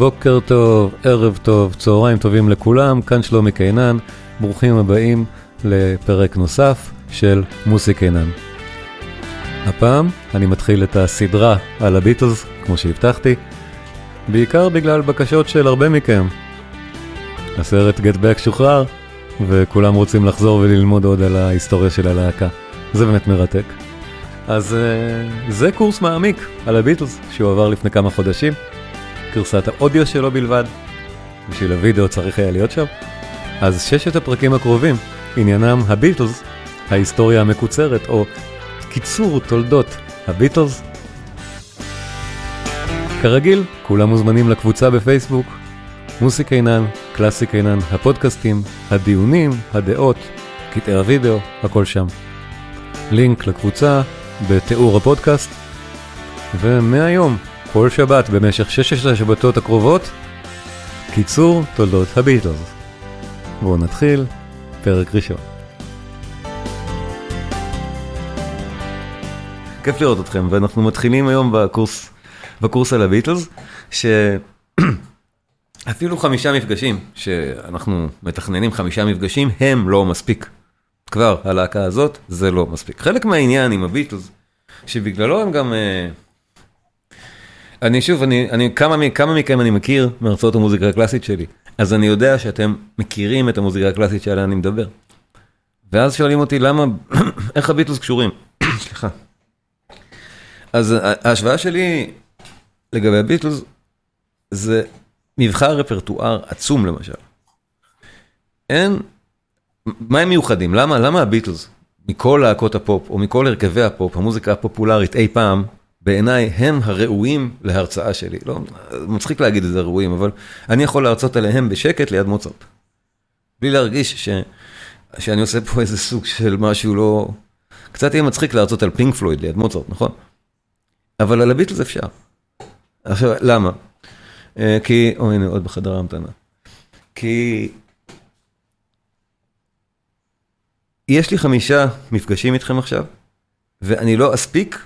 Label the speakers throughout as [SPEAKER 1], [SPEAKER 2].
[SPEAKER 1] בוקר טוב, ערב טוב, צהריים טובים לכולם, כאן שלומי קינן, ברוכים הבאים לפרק נוסף של מוסי קינן. הפעם אני מתחיל את הסדרה על הביטלס, כמו שהבטחתי, בעיקר בגלל בקשות של הרבה מכם. הסרט Get Back שוחרר, וכולם רוצים לחזור וללמוד עוד על ההיסטוריה של הלהקה. זה באמת מרתק. אז uh, זה קורס מעמיק על הביטלס שהועבר לפני כמה חודשים. גרסת האודיו שלו בלבד, בשביל הוידאו צריך היה להיות שם. אז ששת הפרקים הקרובים, עניינם הביטלס, ההיסטוריה המקוצרת, או קיצור תולדות הביטלס. כרגיל, כולם מוזמנים לקבוצה בפייסבוק, מוסי קינן, קלאסי קינן, הפודקאסטים, הדיונים, הדעות, קטעי הוידאו, הכל שם. לינק לקבוצה בתיאור הפודקאסט, ומהיום כל שבת במשך ששת השבתות הקרובות, קיצור תולדות הביטלס. בואו נתחיל, פרק ראשון. כיף לראות אתכם, ואנחנו מתחילים היום בקורס, בקורס על הביטלס, שאפילו חמישה מפגשים, שאנחנו מתכננים חמישה מפגשים, הם לא מספיק. כבר, הלהקה הזאת, זה לא מספיק. חלק מהעניין עם הביטלס, שבגללו הם גם... Uh, אני שוב, אני, אני, כמה, כמה מכם אני מכיר מארצות המוזיקה הקלאסית שלי, אז אני יודע שאתם מכירים את המוזיקה הקלאסית שעליה אני מדבר. ואז שואלים אותי למה, איך הביטלס קשורים? סליחה. אז ההשוואה שלי לגבי הביטלס זה מבחר רפרטואר עצום למשל. אין, מה הם מיוחדים? למה, למה הביטלס, מכל להקות הפופ או מכל הרכבי הפופ, המוזיקה הפופולרית אי פעם, בעיניי הם הראויים להרצאה שלי. לא, מצחיק להגיד את זה ראויים, אבל אני יכול להרצות עליהם בשקט ליד מוצרט. בלי להרגיש ש, שאני עושה פה איזה סוג של משהו לא... קצת יהיה מצחיק להרצות על פינק פלויד ליד מוצרט, נכון? אבל על הביטלס אפשר. עכשיו, למה? אה, כי, או הנה, עוד בחדר ההמתנה. כי יש לי חמישה מפגשים איתכם עכשיו, ואני לא אספיק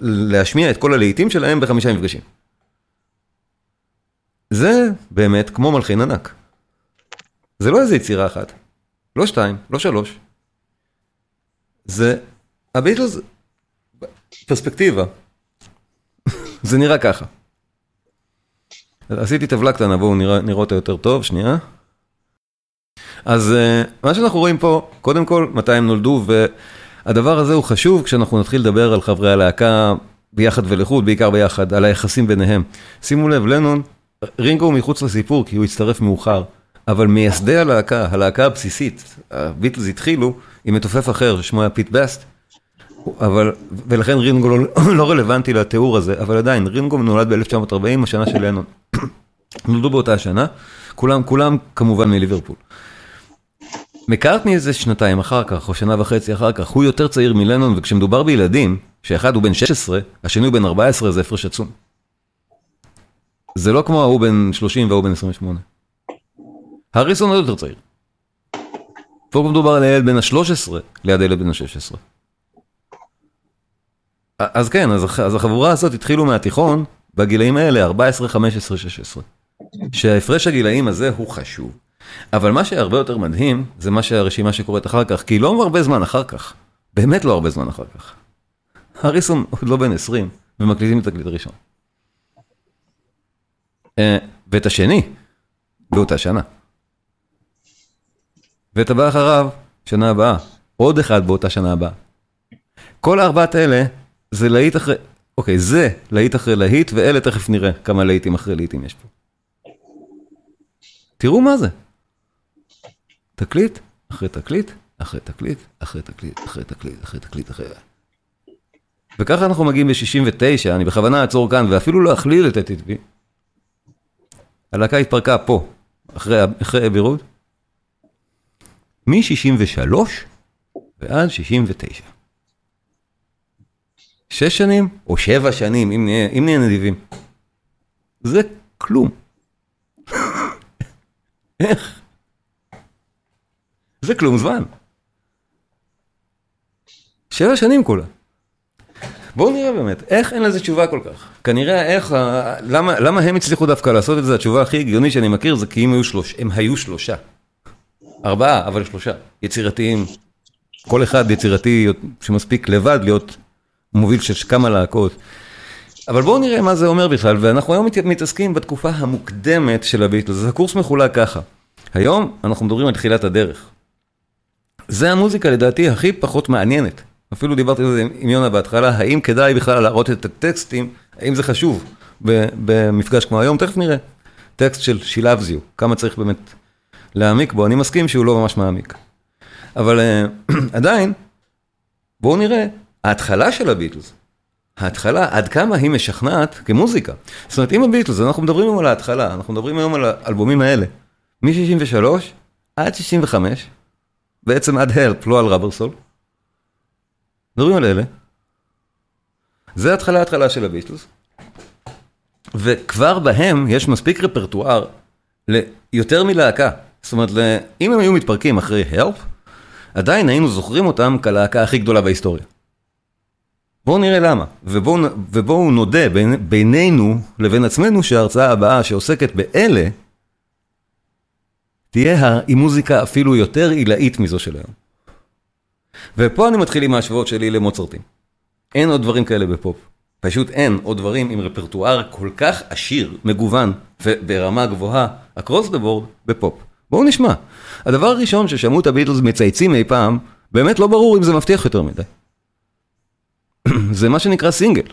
[SPEAKER 1] להשמיע את כל הלהיטים שלהם בחמישה מפגשים. זה באמת כמו מלחין ענק. זה לא איזה יצירה אחת, לא שתיים, לא שלוש. זה, הביטלס, פרספקטיבה, זה נראה ככה. עשיתי טבלה קטנה, בואו נראה, נראה אותה יותר טוב, שנייה. אז uh, מה שאנחנו רואים פה, קודם כל, מתי הם נולדו, והדבר הזה הוא חשוב כשאנחנו נתחיל לדבר על חברי הלהקה ביחד ולחוד, בעיקר ביחד, על היחסים ביניהם. שימו לב, לנון, רינגו הוא מחוץ לסיפור כי הוא הצטרף מאוחר, אבל מייסדי הלהקה, הלהקה הבסיסית, הביטלס התחילו עם מתופף אחר ששמו היה פיט בסט, אבל, ולכן רינגו לא, לא רלוונטי לתיאור הזה, אבל עדיין, רינגו נולד ב-1940, השנה של לנון. נולדו באותה השנה, כולם, כולם כמובן מליברפול. מקארטני איזה שנתיים אחר כך, או שנה וחצי אחר כך, הוא יותר צעיר מלנון, וכשמדובר בילדים, שאחד הוא בן 16, השני הוא בן 14, זה הפרש עצום. זה לא כמו ההוא בן 30 וההוא בן 28. הריסון עוד יותר צעיר. פה מדובר על הילד בן ה-13 ליד הילד בן ה-16. אז כן, אז, אז החבורה הזאת התחילו מהתיכון בגילאים האלה, 14, 15, 16. שההפרש הגילאים הזה הוא חשוב. אבל מה שהרבה יותר מדהים, זה מה שהרשימה שקורית אחר כך, כי לא הרבה זמן אחר כך, באמת לא הרבה זמן אחר כך. הריסון עוד לא בן 20, ומקליטים את התקליט הראשון. אה, ואת השני, באותה שנה. ואת הבא אחריו, שנה הבאה. עוד אחד באותה שנה הבאה. כל הארבעת האלה זה להיט אחרי, אוקיי, זה להיט אחרי להיט, ואלה תכף נראה כמה להיטים אחרי להיטים יש פה. תראו מה זה. תקליט, אחרי תקליט, אחרי תקליט, אחרי תקליט, אחרי תקליט, אחרי תקליט, אחרי... וככה אנחנו מגיעים ב-69, אני בכוונה אעצור כאן, ואפילו לא אכליל את ה-TTV. הלהקה התפרקה פה, אחרי אבי רוד, מ-63 ועד 69. שש שנים או שבע שנים, אם נהיה, אם נהיה נדיבים. זה כלום. איך? זה כלום זמן. שבע שנים כולה. בואו נראה באמת, איך אין לזה תשובה כל כך? כנראה איך, למה, למה הם הצליחו דווקא לעשות את זה? התשובה הכי הגיונית שאני מכיר זה כי הם היו, שלוש, הם היו שלושה. ארבעה, אבל שלושה. יצירתיים. כל אחד יצירתי שמספיק לבד להיות מוביל של כמה להקות. אבל בואו נראה מה זה אומר בכלל, ואנחנו היום מת- מתעסקים בתקופה המוקדמת של הביטלס, הקורס מחולק ככה. היום אנחנו מדברים על תחילת הדרך. זה המוזיקה לדעתי הכי פחות מעניינת. אפילו דיברתי על זה עם יונה בהתחלה, האם כדאי בכלל להראות את הטקסטים, האם זה חשוב במפגש כמו היום, תכף נראה. טקסט של You, כמה צריך באמת להעמיק בו, אני מסכים שהוא לא ממש מעמיק. אבל אה, עדיין, בואו נראה, ההתחלה של הביטלס, ההתחלה, עד כמה היא משכנעת כמוזיקה. זאת אומרת, עם הביטלס, אנחנו מדברים היום על ההתחלה, אנחנו מדברים היום על האלבומים האלה. מ-63 עד 65, בעצם עד הלפ, לא על רברסול. מדברים על אלה. זה התחלה התחלה של הביטלס. וכבר בהם יש מספיק רפרטואר ליותר מלהקה. זאת אומרת, אם הם היו מתפרקים אחרי הלפ, עדיין היינו זוכרים אותם כלהקה הכי גדולה בהיסטוריה. בואו נראה למה, ובואו ובוא נודה בין, בינינו לבין עצמנו שההרצאה הבאה שעוסקת באלה, תהיה עם מוזיקה אפילו יותר עילאית מזו של היום. ופה אני מתחיל עם ההשוואות שלי למוצרטים. אין עוד דברים כאלה בפופ. פשוט אין עוד דברים עם רפרטואר כל כך עשיר, מגוון וברמה גבוהה, across the board, בפופ. בואו נשמע. הדבר הראשון ששמעו את הביטלס מצייצים אי פעם, באמת לא ברור אם זה מבטיח יותר מדי. זה מה שנקרא סינגל.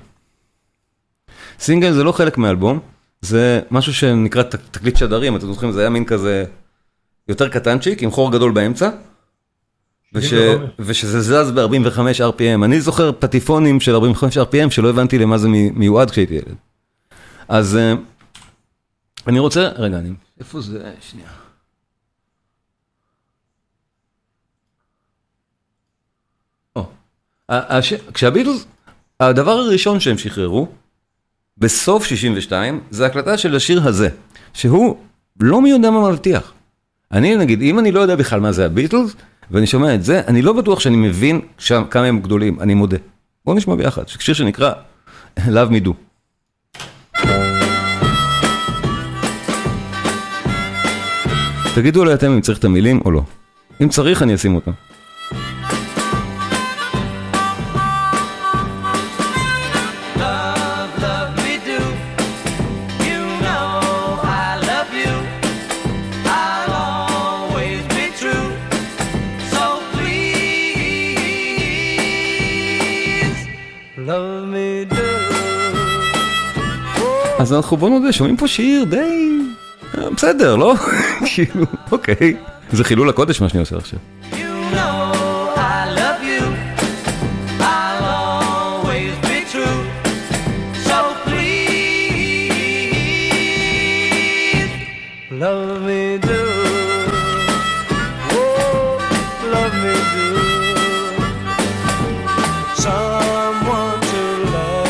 [SPEAKER 1] סינגל זה לא חלק מאלבום, זה משהו שנקרא תקליט שדרים, אתם זוכרים, זה היה מין כזה יותר קטנצ'יק עם חור גדול באמצע. וש...
[SPEAKER 2] 75.
[SPEAKER 1] ושזה זז ב-45 RPM. אני זוכר פטיפונים של 45 RPM שלא הבנתי למה זה מי- מיועד כשהייתי ילד. אז אה, אני רוצה, רגע, אני, איפה זה? שנייה. או, הש- כשהביטלס, הדבר הראשון שהם שחררו, בסוף 62, זה הקלטה של השיר הזה, שהוא לא מי יודע מה מבטיח. אני נגיד, אם אני לא יודע בכלל מה זה הביטלס, ואני שומע את זה, אני לא בטוח שאני מבין שם כמה הם גדולים, אני מודה. בואו נשמע ביחד, שיר שנקרא Love Me Do. תגידו לי אתם אם צריך את המילים או לא. אם צריך אני אשים אותם. אז אנחנו בוא נודה, שומעים פה שיר די... אה, בסדר, לא? כאילו, אוקיי. זה חילול הקודש מה שאני עושה עכשיו.
[SPEAKER 3] Oh.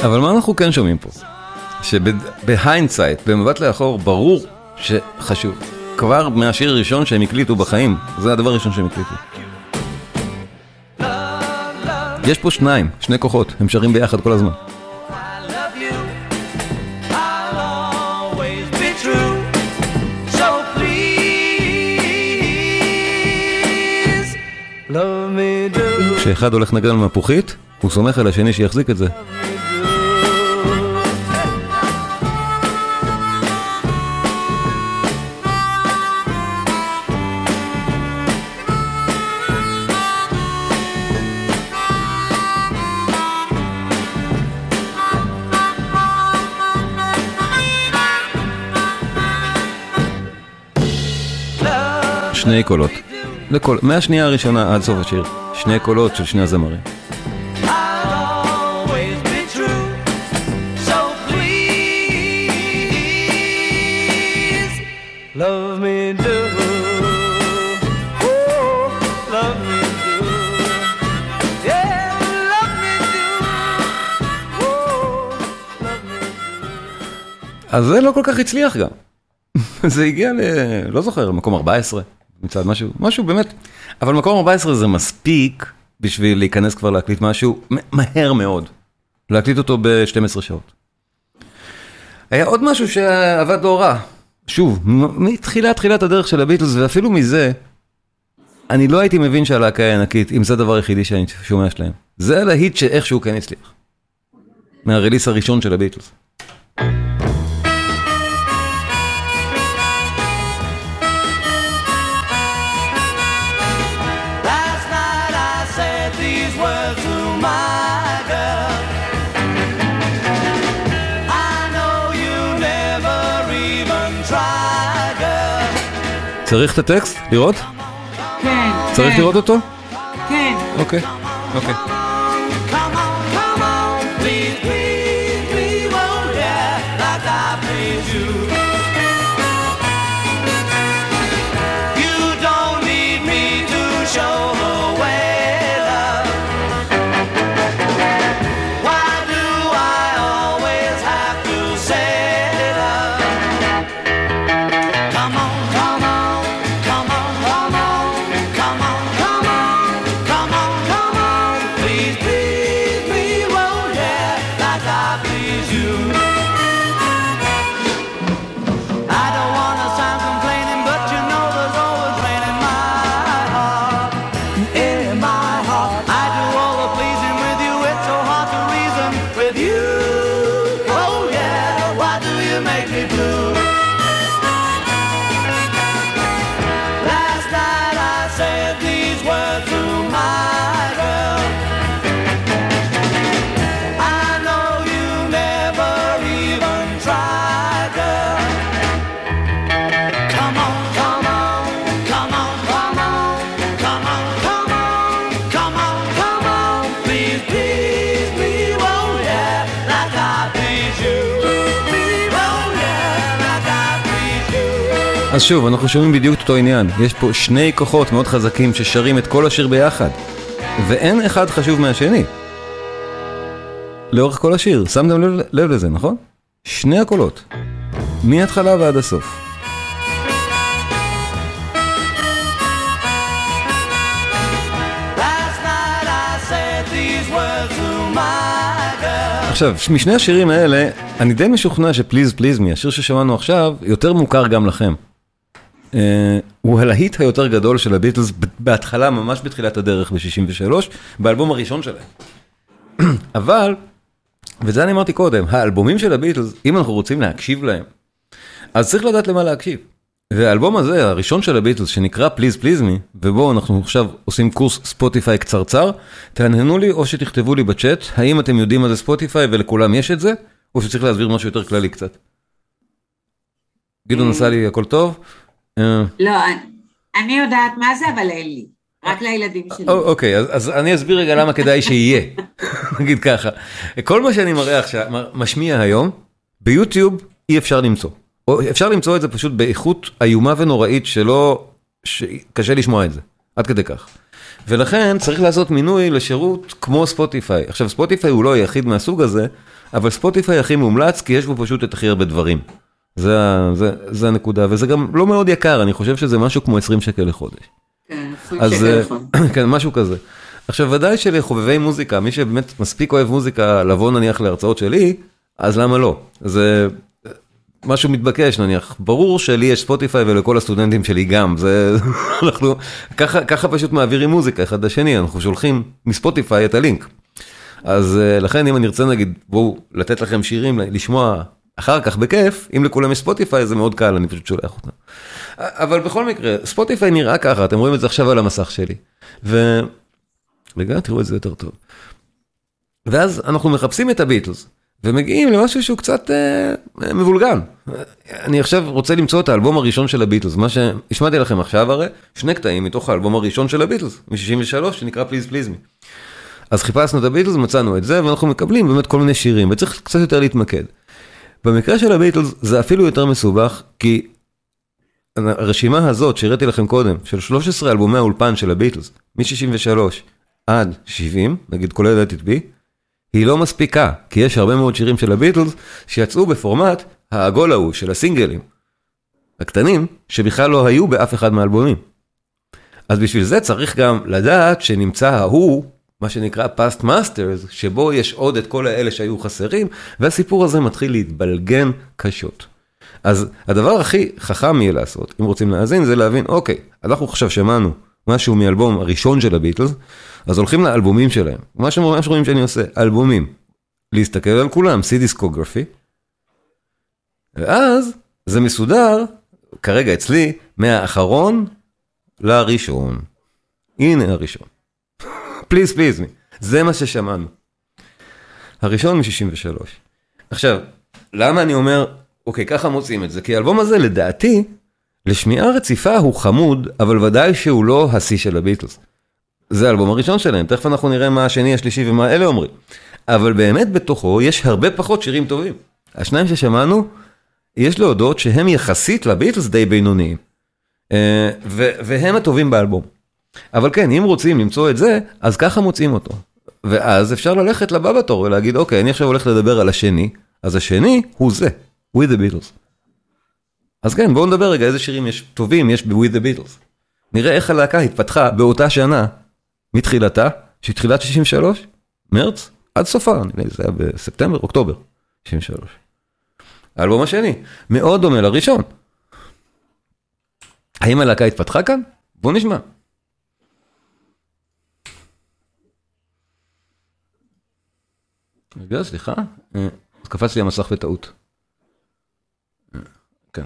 [SPEAKER 1] אבל מה אנחנו כן שומעים פה? שב hindsight, במבט לאחור, ברור שחשוב. כבר מהשיר הראשון שהם הקליטו בחיים, זה הדבר הראשון שהם הקליטו. יש פה שניים, שני כוחות, הם שרים ביחד כל הזמן. כשאחד הולך לנגן על מפוחית, הוא סומך על השני שיחזיק את זה. שני קולות. לכל, מהשנייה הראשונה עד סוף השיר. שני קולות של שני הזמרים. אז זה לא כל כך הצליח גם. זה הגיע ל... לא זוכר, מקום 14, מצד משהו, משהו באמת, אבל מקום 14 זה מספיק בשביל להיכנס כבר להקליט משהו מהר מאוד. להקליט אותו ב-12 שעות. היה עוד משהו שעבד לא רע, שוב, מתחילת תחילת הדרך של הביטלס, ואפילו מזה, אני לא הייתי מבין שהלהקה היא ענקית, אם זה הדבר היחידי שאני שומע שלהם. זה הלהיט שאיכשהו כן הצליח. מהרליס הראשון של הביטלס. צריך את הטקסט? לראות?
[SPEAKER 2] כן,
[SPEAKER 1] צריך
[SPEAKER 2] כן,
[SPEAKER 1] לראות אותו?
[SPEAKER 2] כן.
[SPEAKER 1] אוקיי, אוקיי. אז שוב, אנחנו שומעים בדיוק את אותו עניין. יש פה שני כוחות מאוד חזקים ששרים את כל השיר ביחד. ואין אחד חשוב מהשני. לאורך כל השיר, שמתם לב, לב לזה, נכון? שני הקולות. מההתחלה ועד הסוף. עכשיו, משני השירים האלה, אני די משוכנע ש Please Please Me, השיר ששמענו עכשיו, יותר מוכר גם לכם. אה, הוא הלהיט היותר גדול של הביטלס בהתחלה, ממש בתחילת הדרך ב-63, באלבום הראשון שלהם. אבל, וזה אני אמרתי קודם, האלבומים של הביטלס, אם אנחנו רוצים להקשיב להם, אז צריך לדעת למה להקשיב. והאלבום הזה, הראשון של הביטלס, שנקרא Please Please Me, ובו אנחנו עכשיו עושים קורס ספוטיפיי קצרצר, תעננו לי או שתכתבו לי בצ'אט, האם אתם יודעים מה זה ספוטיפיי ולכולם יש את זה, או שצריך להסביר משהו יותר כללי קצת. גדעון עשה לי הכל טוב. אה,
[SPEAKER 2] לא, אני- יודעת מה זה, אבל אין לי. רק לילדים שלי.
[SPEAKER 1] א- אוקיי, אז, אז אני אסביר רגע למה כדאי שיהיה, נגיד ככה. כל מה שאני מראה עכשיו, משמיע היום, ביוטיוב אי אפשר למצוא. או אפשר למצוא את זה פשוט באיכות איומה ונוראית שלא, שקשה לשמוע את זה, עד כדי כך. ולכן צריך לעשות מינוי לשירות כמו ספוטיפיי. עכשיו ספוטיפיי הוא לא היחיד מהסוג הזה, אבל ספוטיפיי הכי מומלץ כי יש בו פשוט את הכי הרבה דברים. זה, זה, זה הנקודה, וזה גם לא מאוד יקר, אני חושב שזה משהו כמו 20 שקל לחודש.
[SPEAKER 2] כן, עשרים
[SPEAKER 1] אז
[SPEAKER 2] שקל
[SPEAKER 1] אה,
[SPEAKER 2] נכון.
[SPEAKER 1] כן, משהו כזה. עכשיו ודאי שלחובבי מוזיקה, מי שבאמת מספיק אוהב מוזיקה לבוא נניח להרצאות שלי, אז למה לא? זה משהו מתבקש נניח, ברור שלי יש ספוטיפיי ולכל הסטודנטים שלי גם, זה אנחנו ככה ככה פשוט מעבירים מוזיקה אחד לשני, אנחנו שולחים מספוטיפיי את הלינק. אז אה, לכן אם אני ארצה נגיד בואו לתת לכם שירים לשמוע אחר כך בכיף, אם לכולם יש ספוטיפיי זה מאוד קל, אני פשוט שולח אותם. אבל בכל מקרה, ספוטיפיי נראה ככה, אתם רואים את זה עכשיו על המסך שלי. ו... רגע, תראו את זה יותר טוב. ואז אנחנו מחפשים את הביטלס, ומגיעים למשהו שהוא קצת אה, מבולגן. אני עכשיו רוצה למצוא את האלבום הראשון של הביטלס, מה שהשמעתי לכם עכשיו הרי, שני קטעים מתוך האלבום הראשון של הביטלס, מ-63, שנקרא Please Please Me. אז חיפשנו את הביטלס, מצאנו את זה, ואנחנו מקבלים באמת כל מיני שירים, וצריך קצת יותר להתמקד. במקרה של הביטלס זה אפילו יותר מסובך, כי הרשימה הזאת שהראיתי לכם קודם, של 13 אלבומי האולפן של הביטלס, מ-63 עד 70, נגיד כולל את בי, היא לא מספיקה, כי יש הרבה מאוד שירים של הביטלס שיצאו בפורמט העגול ההוא של הסינגלים, הקטנים, שבכלל לא היו באף אחד מהאלבומים. אז בשביל זה צריך גם לדעת שנמצא ההוא מה שנקרא past masters, שבו יש עוד את כל האלה שהיו חסרים, והסיפור הזה מתחיל להתבלגן קשות. אז הדבר הכי חכם יהיה לעשות, אם רוצים להאזין, זה להבין, אוקיי, אנחנו עכשיו שמענו משהו מאלבום הראשון של הביטלס, אז הולכים לאלבומים שלהם. מה שממש רואים שאני עושה, אלבומים. להסתכל על כולם, see דיסקוגרפי. ואז זה מסודר, כרגע אצלי, מהאחרון לראשון. הנה הראשון. פליז פליז מי. זה מה ששמענו. הראשון מ-63. עכשיו, למה אני אומר, אוקיי, ככה מוצאים את זה? כי האלבום הזה, לדעתי, לשמיעה רציפה הוא חמוד, אבל ודאי שהוא לא השיא של הביטלס. זה האלבום הראשון שלהם, תכף אנחנו נראה מה השני, השלישי ומה אלה אומרים. אבל באמת בתוכו יש הרבה פחות שירים טובים. השניים ששמענו, יש להודות שהם יחסית לביטלס די בינוניים. אה, והם הטובים באלבום. אבל כן, אם רוצים למצוא את זה, אז ככה מוצאים אותו. ואז אפשר ללכת לבא בתור ולהגיד, אוקיי, אני עכשיו הולך לדבר על השני, אז השני הוא זה, with the Beatles. אז כן, בואו נדבר רגע איזה שירים יש טובים יש ב-with the Beatles. נראה איך הלהקה התפתחה באותה שנה, מתחילתה, שתחילת 63, מרץ, עד סופה, נראה לי זה היה בספטמבר, אוקטובר, 63. האלבום השני, מאוד דומה לראשון. האם הלהקה התפתחה כאן? בואו נשמע. רגע, סליחה, אה, קפץ לי המסך בטעות. אה, כן.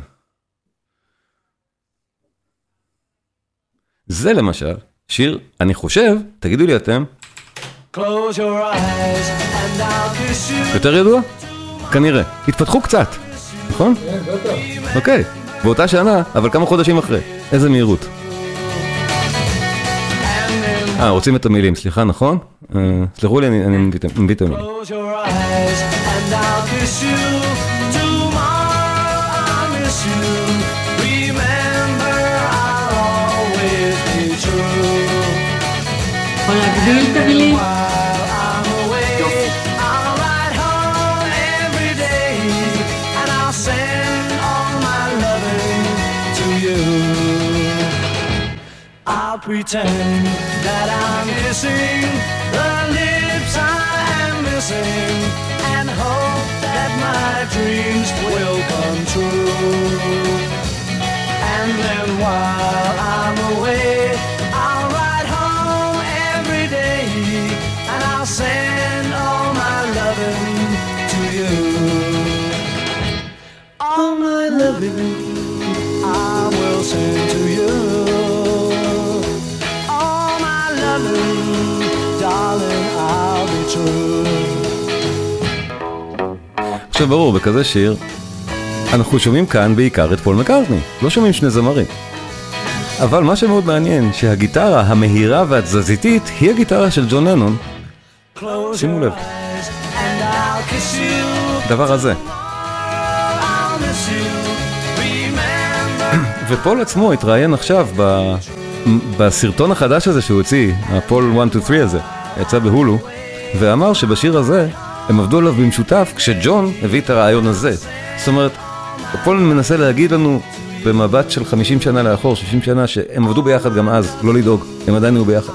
[SPEAKER 1] זה למשל, שיר, אני חושב, תגידו לי אתם. יותר ידוע? כנראה. התפתחו קצת, נכון? אוקיי, באותה שנה, אבל כמה חודשים אחרי. איזה מהירות. אה, רוצים את המילים, סליחה, נכון? אה, סלחו לי, אני אני מביא את- את המילים.
[SPEAKER 3] Close your eyes and pretend that I'm kissing the lips I am missing and hope that my dreams will come true. And then while I'm away,
[SPEAKER 1] עכשיו ברור, בכזה שיר, אנחנו שומעים כאן בעיקר את פול מקארטני, לא שומעים שני זמרים. אבל מה שמאוד מעניין, שהגיטרה המהירה והתזזיתית היא הגיטרה של ג'ון לנון, שימו לב. הדבר הזה. ופול עצמו התראיין עכשיו ב... בסרטון החדש הזה שהוא הוציא, הפול 1, 2, 3 הזה, יצא בהולו, ואמר שבשיר הזה הם עבדו עליו במשותף כשג'ון הביא את הרעיון הזה. זאת אומרת, פול מנסה להגיד לנו במבט של 50 שנה לאחור, 60 שנה, שהם עבדו ביחד גם אז, לא לדאוג, הם עדיין היו ביחד.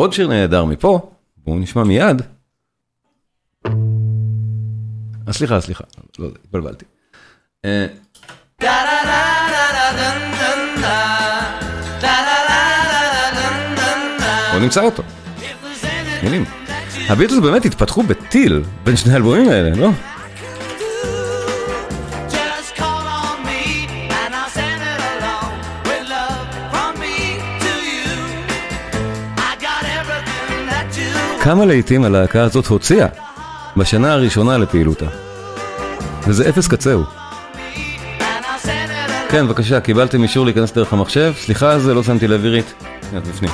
[SPEAKER 1] ועוד שיר נהדר מפה, בואו נשמע מיד. אה, סליחה, סליחה, לא, התבלבלתי. אה, בואו נמצא אותו. מילים. הביטלס באמת התפתחו בטיל בין שני האלבומים האלה, לא? כמה להיטים הלהקה הזאת הוציאה בשנה הראשונה לפעילותה. וזה אפס קצהו. כן, בבקשה, קיבלתם אישור להיכנס דרך המחשב, סליחה זה, לא שמתי לב עירית. בפנים.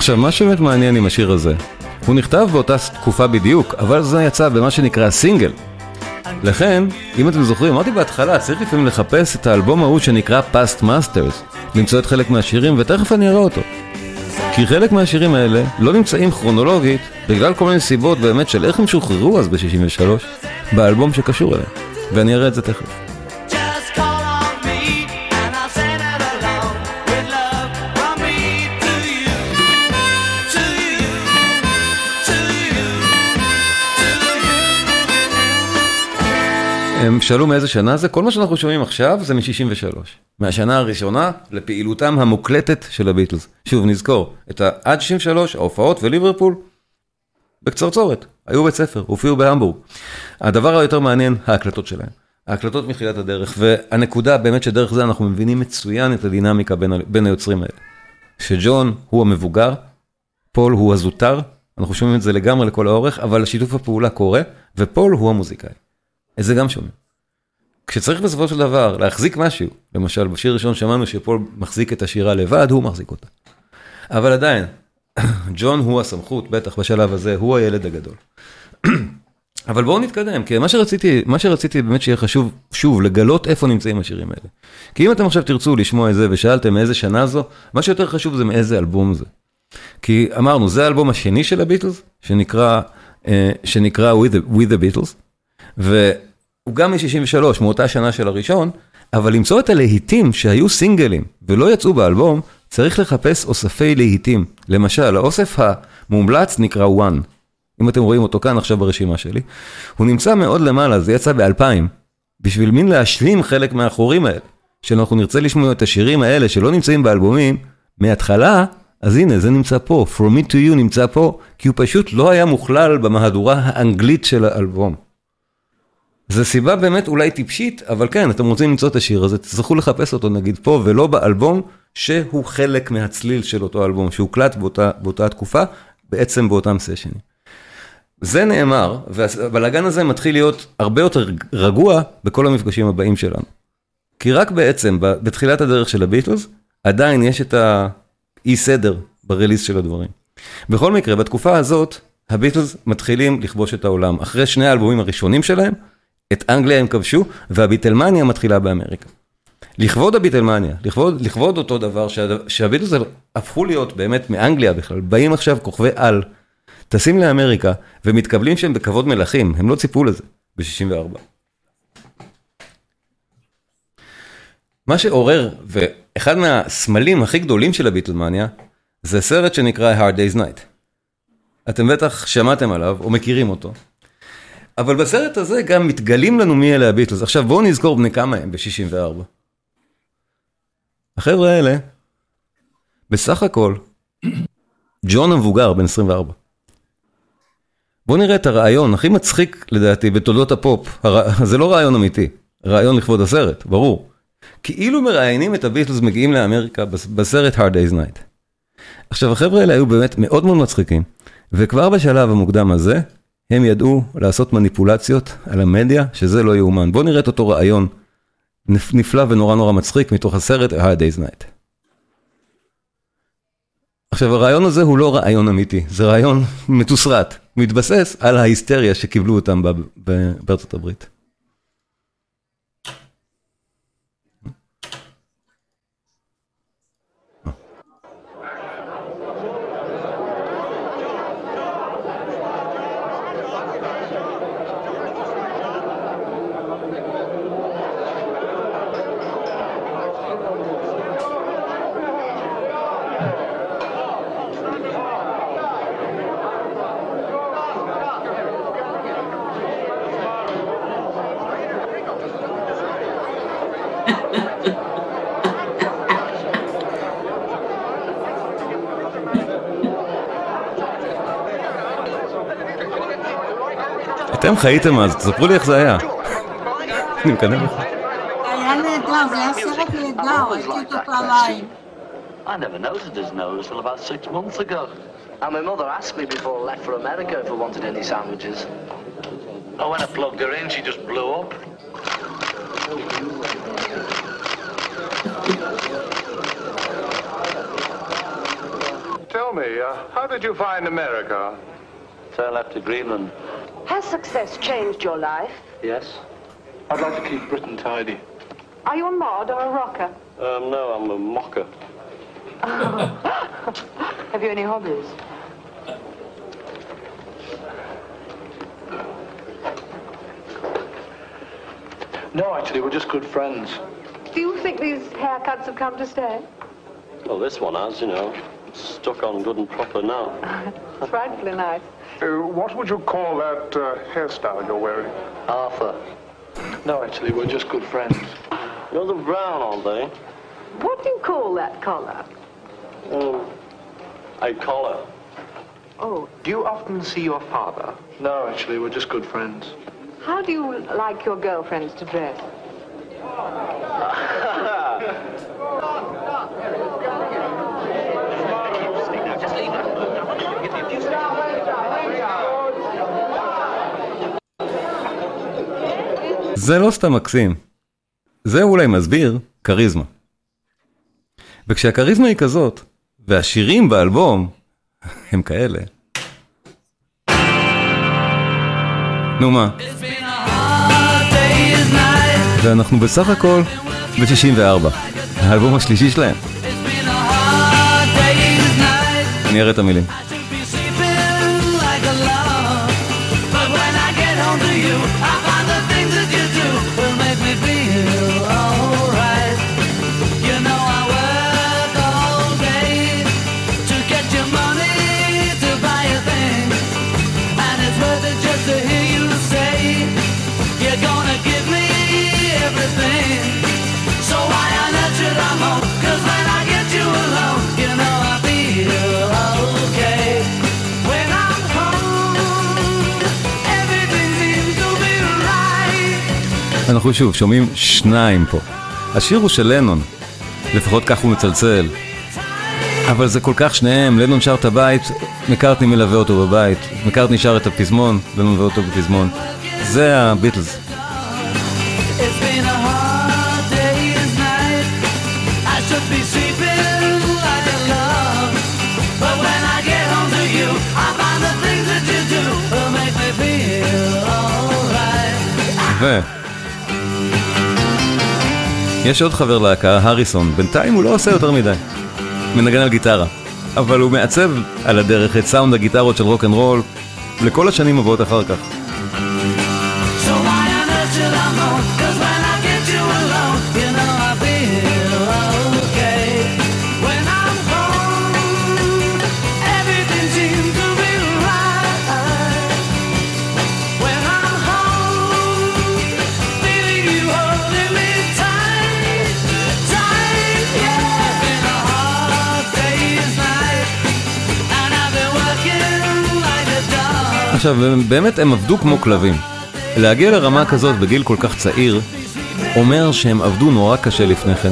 [SPEAKER 1] עכשיו, מה שבאמת מעניין עם השיר הזה, הוא נכתב באותה תקופה בדיוק, אבל זה יצא במה שנקרא סינגל. לכן, אם אתם זוכרים, אמרתי בהתחלה, צריך לפעמים לחפש את האלבום ההוא שנקרא Past Masters, למצוא את חלק מהשירים, ותכף אני אראה אותו. כי חלק מהשירים האלה לא נמצאים כרונולוגית, בגלל כל מיני סיבות באמת של איך הם שוחררו אז ב-63, באלבום שקשור אליהם. ואני אראה את זה תכף. הם שאלו מאיזה שנה זה, כל מה שאנחנו שומעים עכשיו זה מ-63. מהשנה הראשונה לפעילותם המוקלטת של הביטלס. שוב, נזכור, את ה- עד 63, ההופעות וליברפול, בקצרצורת, היו בית ספר, הופיעו בהמבורג. הדבר היותר מעניין, ההקלטות שלהם. ההקלטות מתחילת הדרך, והנקודה באמת שדרך זה אנחנו מבינים מצוין את הדינמיקה בין, ה- בין היוצרים האלה. שג'ון הוא המבוגר, פול הוא הזוטר, אנחנו שומעים את זה לגמרי לכל האורך, אבל שיתוף הפעולה קורה, ופול הוא המוזיקאי. את זה גם שומעים. כשצריך בסופו של דבר להחזיק משהו, למשל בשיר הראשון שמענו שפול מחזיק את השירה לבד, הוא מחזיק אותה. אבל עדיין, ג'ון הוא הסמכות, בטח בשלב הזה, הוא הילד הגדול. אבל בואו נתקדם, כי מה שרציתי, מה שרציתי באמת שיהיה חשוב, שוב, לגלות איפה נמצאים השירים האלה. כי אם אתם עכשיו תרצו לשמוע את זה ושאלתם מאיזה שנה זו, מה שיותר חשוב זה מאיזה אלבום זה. כי אמרנו, זה האלבום השני של הביטלס, שנקרא, אה, שנקרא With the, With the Beatles, והוא גם מ-63, מאותה שנה של הראשון, אבל למצוא את הלהיטים שהיו סינגלים ולא יצאו באלבום, צריך לחפש אוספי להיטים. למשל, האוסף המומלץ נקרא One. אם אתם רואים אותו כאן עכשיו ברשימה שלי, הוא נמצא מאוד למעלה, זה יצא ב-2000, בשביל מין להשלים חלק מהחורים האלה, שאנחנו נרצה לשמוע את השירים האלה שלא נמצאים באלבומים, מההתחלה, אז הנה, זה נמצא פה, From Me to You נמצא פה, כי הוא פשוט לא היה מוכלל במהדורה האנגלית של האלבום. זו סיבה באמת אולי טיפשית, אבל כן, אתם רוצים למצוא את השיר הזה, תצטרכו לחפש אותו נגיד פה, ולא באלבום שהוא חלק מהצליל של אותו אלבום, שהוקלט באותה, באותה תקופה, בעצם באותם סשנים. זה נאמר, והבלאגן הזה מתחיל להיות הרבה יותר רגוע בכל המפגשים הבאים שלנו. כי רק בעצם, בתחילת הדרך של הביטלס, עדיין יש את האי סדר ברליס של הדברים. בכל מקרה, בתקופה הזאת, הביטלס מתחילים לכבוש את העולם. אחרי שני האלבומים הראשונים שלהם, את אנגליה הם כבשו, והביטלמניה מתחילה באמריקה. לכבוד הביטלמניה, לכבוד, לכבוד אותו דבר שה, שהביטלס הפכו להיות באמת מאנגליה בכלל, באים עכשיו כוכבי על, טסים לאמריקה ומתקבלים שם בכבוד מלכים, הם לא ציפו לזה ב-64. מה שעורר, ואחד מהסמלים הכי גדולים של הביטלמניה, זה סרט שנקרא Hard Day's Night. אתם בטח שמעתם עליו או מכירים אותו. אבל בסרט הזה גם מתגלים לנו מי אלה הביטלס. עכשיו בואו נזכור בני כמה הם ב-64. החבר'ה האלה, בסך הכל, ג'ון המבוגר בן 24. בואו נראה את הרעיון הכי מצחיק לדעתי בתולדות הפופ, הר... זה לא רעיון אמיתי, רעיון לכבוד הסרט, ברור. כאילו מראיינים את הביטלס מגיעים לאמריקה בס- בסרט Hard Day's Night. עכשיו החבר'ה האלה היו באמת מאוד מאוד מצחיקים, וכבר בשלב המוקדם הזה, הם ידעו לעשות מניפולציות על המדיה, שזה לא יאומן. בואו נראה את אותו רעיון נפ- נפלא ונורא נורא מצחיק מתוך הסרט Hard Day's Night. עכשיו הרעיון הזה הוא לא רעיון אמיתי, זה רעיון מתוסרט, מתבסס על ההיסטריה שקיבלו אותם בארצות הברית. חייתם אז, תספרו לי איך זה היה. אני מקנא בך.
[SPEAKER 2] היה נהדר, זה היה סרט נהדר, ראיתי אותו פעמיים.
[SPEAKER 4] I never noticed his nose till about six months ago.
[SPEAKER 5] And my mother asked me before I left for America if I wanted any sandwiches.
[SPEAKER 4] Oh, when I plugged her in, she just blew up.
[SPEAKER 6] Tell tell me, uh, how did you find America?
[SPEAKER 4] Sail left to Greenland.
[SPEAKER 7] Has success changed your life?
[SPEAKER 4] Yes?
[SPEAKER 6] I'd like to keep Britain tidy.
[SPEAKER 7] Are you a mod or a rocker?
[SPEAKER 4] Um, no, I'm a mocker.
[SPEAKER 7] Have you any hobbies?
[SPEAKER 6] No, actually, we're just good friends.
[SPEAKER 7] Do you think these haircuts have come to stay?
[SPEAKER 4] Well, this one has, you know. Stuck on good and proper now.
[SPEAKER 7] It's frightfully nice.
[SPEAKER 6] Uh, what would you call that uh, hairstyle you're wearing?
[SPEAKER 5] Arthur.
[SPEAKER 6] No, actually, we're just good friends.
[SPEAKER 4] You're the brown, aren't they?
[SPEAKER 7] What do you call that collar?
[SPEAKER 4] Um, a collar.
[SPEAKER 7] Oh,
[SPEAKER 6] Do you often see your father? No, actually, we're just good friends.
[SPEAKER 7] how do you like your girlfriends to dress?
[SPEAKER 1] זה לא סתם מקסים, זה אולי מסביר כריזמה. וכשהכריזמה היא כזאת, והשירים באלבום הם כאלה. נו מה? ואנחנו בסך הכל ב-64, האלבום השלישי שלהם. אני אראה את המילים. אנחנו שוב שומעים שניים פה. השיר הוא של לנון, לפחות כך הוא מצלצל. אבל זה כל כך שניהם, לנון שר את הבית, מקארטני מלווה אותו בבית, מקארטני שר את הפזמון, לנון מלווה אותו בפזמון. זה הביטלס. ו... יש עוד חבר להקה, הריסון, בינתיים הוא לא עושה יותר מדי. מנגן על גיטרה. אבל הוא מעצב על הדרך את סאונד הגיטרות של רוק אנד רול לכל השנים הבאות אחר כך. עכשיו, באמת הם עבדו כמו כלבים. להגיע לרמה כזאת בגיל כל כך צעיר, אומר שהם עבדו נורא קשה לפני כן.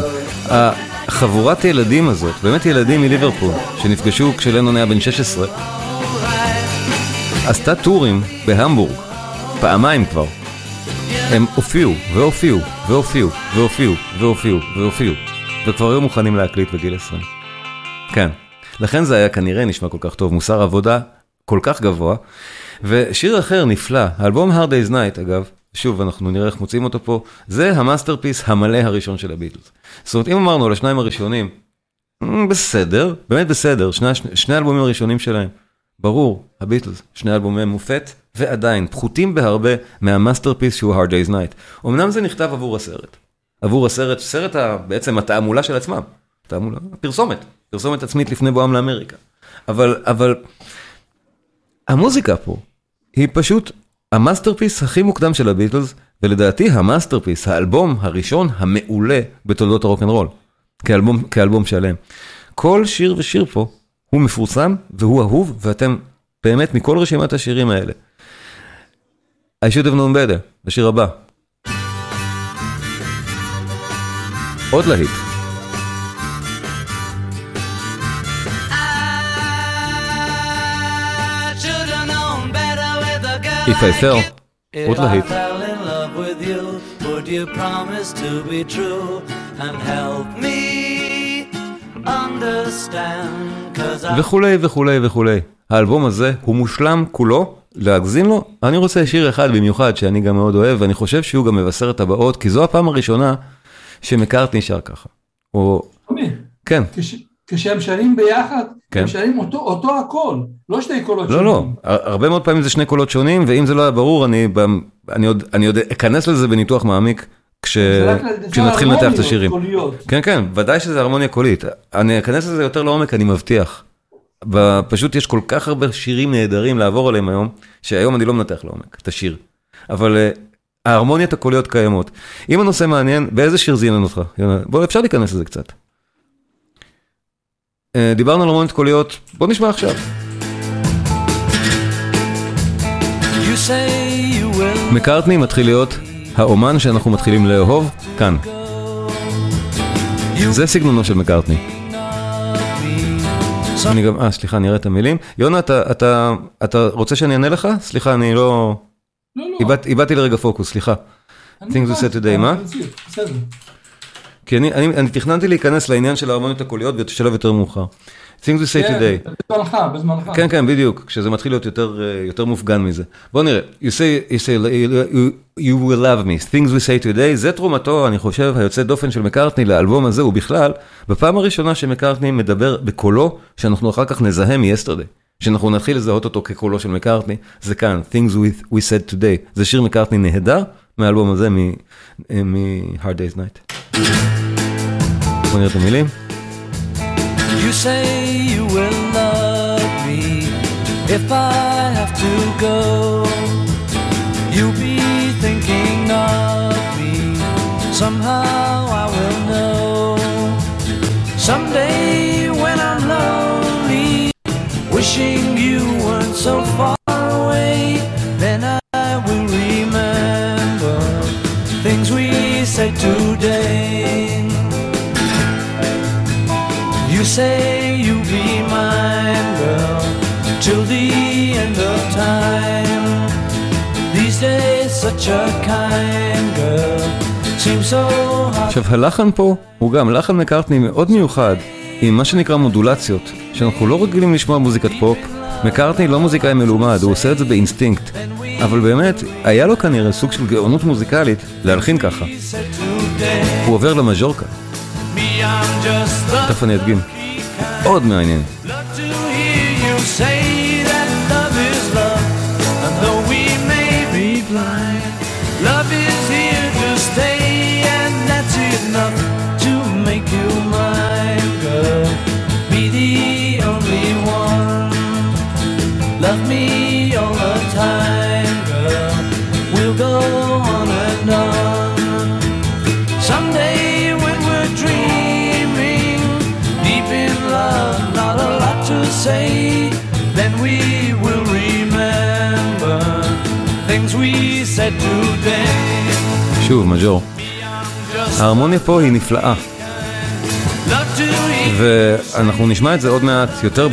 [SPEAKER 1] החבורת ילדים הזאת, באמת ילדים מליברפול, שנפגשו כשלנון היה בן 16, עשתה טורים בהמבורג, פעמיים כבר. הם הופיעו, והופיעו, והופיעו, והופיעו, והופיעו, והופיעו, וכבר היו מוכנים להקליט בגיל 20. כן. לכן זה היה כנראה נשמע כל כך טוב, מוסר עבודה כל כך גבוה. ושיר אחר נפלא, האלבום Hard Day's Night אגב, שוב אנחנו נראה איך מוצאים אותו פה, זה ה masterpiece המלא הראשון של הביטלס. זאת אומרת אם אמרנו על השניים הראשונים, "מ, בסדר, באמת בסדר, שני, שני, האלבומים הראשונים שלהם, ברור, הביטלס, שני אלבומי מופת, ועדיין פחותים בהרבה מה masterpiece שהוא Hard Day's Night. אמנם זה נכתב עבור הסרט, עבור הסרט, סרט ה, בעצם התעמולה של עצמם, תעמולה, פרסומת, פרסומת עצמית לפני בואם לאמריקה. אבל, אבל המוזיקה פה היא פשוט ה masterpiece הכי מוקדם של הביטלס, ולדעתי ה masterpiece, האלבום הראשון המעולה בתולדות הרוקנרול, כאלבום, כאלבום שלם. כל שיר ושיר פה הוא מפורסם והוא אהוב, ואתם באמת מכל רשימת השירים האלה. I should have known better, בשיר הבא. עוד להיט. If I fell,
[SPEAKER 3] you.
[SPEAKER 1] עוד להיט.
[SPEAKER 3] fell in love with you, would you promise to be true and help me understand.
[SPEAKER 1] וכולי וכולי וכולי. האלבום הזה הוא מושלם כולו, להגזים לו. אני רוצה שיר אחד במיוחד שאני גם מאוד אוהב, ואני חושב שהוא גם מבשר את הבאות, כי זו הפעם הראשונה שמקארטני שר ככה. או... כן,
[SPEAKER 8] כש- כשהם שרים ביחד,
[SPEAKER 1] כן.
[SPEAKER 8] שרים אותו, אותו הקול, לא שתי קולות
[SPEAKER 1] לא, לא,
[SPEAKER 8] שונים.
[SPEAKER 1] הר- הרבה מאוד פעמים זה שני קולות שונים, ואם זה לא היה ברור, אני, אני, עוד, אני עוד אכנס לזה בניתוח מעמיק, כש...
[SPEAKER 8] זה
[SPEAKER 1] כשנתחיל לנתח את השירים.
[SPEAKER 8] קוליות.
[SPEAKER 1] כן, כן, ודאי שזה הרמוניה קולית. אני אכנס לזה יותר לעומק, אני מבטיח. פשוט יש כל כך הרבה שירים נהדרים לעבור עליהם היום, שהיום אני לא מנתח לעומק את השיר. אבל אה, ההרמוניות הקוליות קיימות. אם הנושא מעניין, באיזה שיר זיינן אותך? בוא, אפשר להיכנס לזה קצת. אה, דיברנו על הרמוניות קוליות, בוא נשמע עכשיו. מקארטני מתחיל להיות האומן שאנחנו מתחילים לאהוב כאן. זה סגנונו של מקארטני. אני גם, אה, סליחה, אני אראה את המילים. יונה, אתה, אתה, אתה רוצה שאני אענה לך? סליחה, אני לא...
[SPEAKER 8] לא, לא.
[SPEAKER 1] איבד- איבדתי לרגע פוקוס, סליחה.
[SPEAKER 8] אני
[SPEAKER 1] things we said today, מה?
[SPEAKER 8] בסדר.
[SPEAKER 1] כי אני, אני, אני תכננתי להיכנס לעניין של ההרמוניות הקוליות בשלב יותר מאוחר. things we say
[SPEAKER 8] כן,
[SPEAKER 1] today.
[SPEAKER 8] בזמנך, בזמנך.
[SPEAKER 1] כן, כן, בדיוק, כשזה מתחיל להיות יותר, אה, יותר מופגן מזה. בוא נראה, you say, you say, you, you will love me, things we say today, זה תרומתו, אני חושב, היוצא דופן של מקארטני לאלבום הזה, ובכלל, בפעם הראשונה שמקארטני מדבר בקולו, שאנחנו אחר כך נזהה מ-yesterday, שאנחנו נתחיל לזהות אותו כקולו של מקארטני, זה כאן, things we, we said today, זה שיר מקארטני נהדר, מהאלבום הזה, מ- אה, מ-hard day's night. בוא נראה את המילים.
[SPEAKER 3] You say you will love me if I have to go. You'll be thinking of me. Somehow I will know. Someday when I'm lonely, wishing you weren't so far away, then I will remember Today. You say you'll be mine, girl, till the end of time. These days, such a kind girl.
[SPEAKER 1] עכשיו הלחן פה הוא גם לחן מקארטני מאוד מיוחד עם מה שנקרא מודולציות שאנחנו לא רגילים לשמוע מוזיקת פופ. מקארטני לא מוזיקאי מלומד, הוא עושה את זה באינסטינקט. אבל באמת, היה לו כנראה סוג של גאונות מוזיקלית להלחין ככה. הוא עובר למז'ורקה, תכף אני אדגים. מאוד מעניין.
[SPEAKER 3] say
[SPEAKER 1] שוב.
[SPEAKER 3] Just
[SPEAKER 1] ההרמוניה פה היא נפלאה, ואנחנו נשמע את זה עוד מעט יותר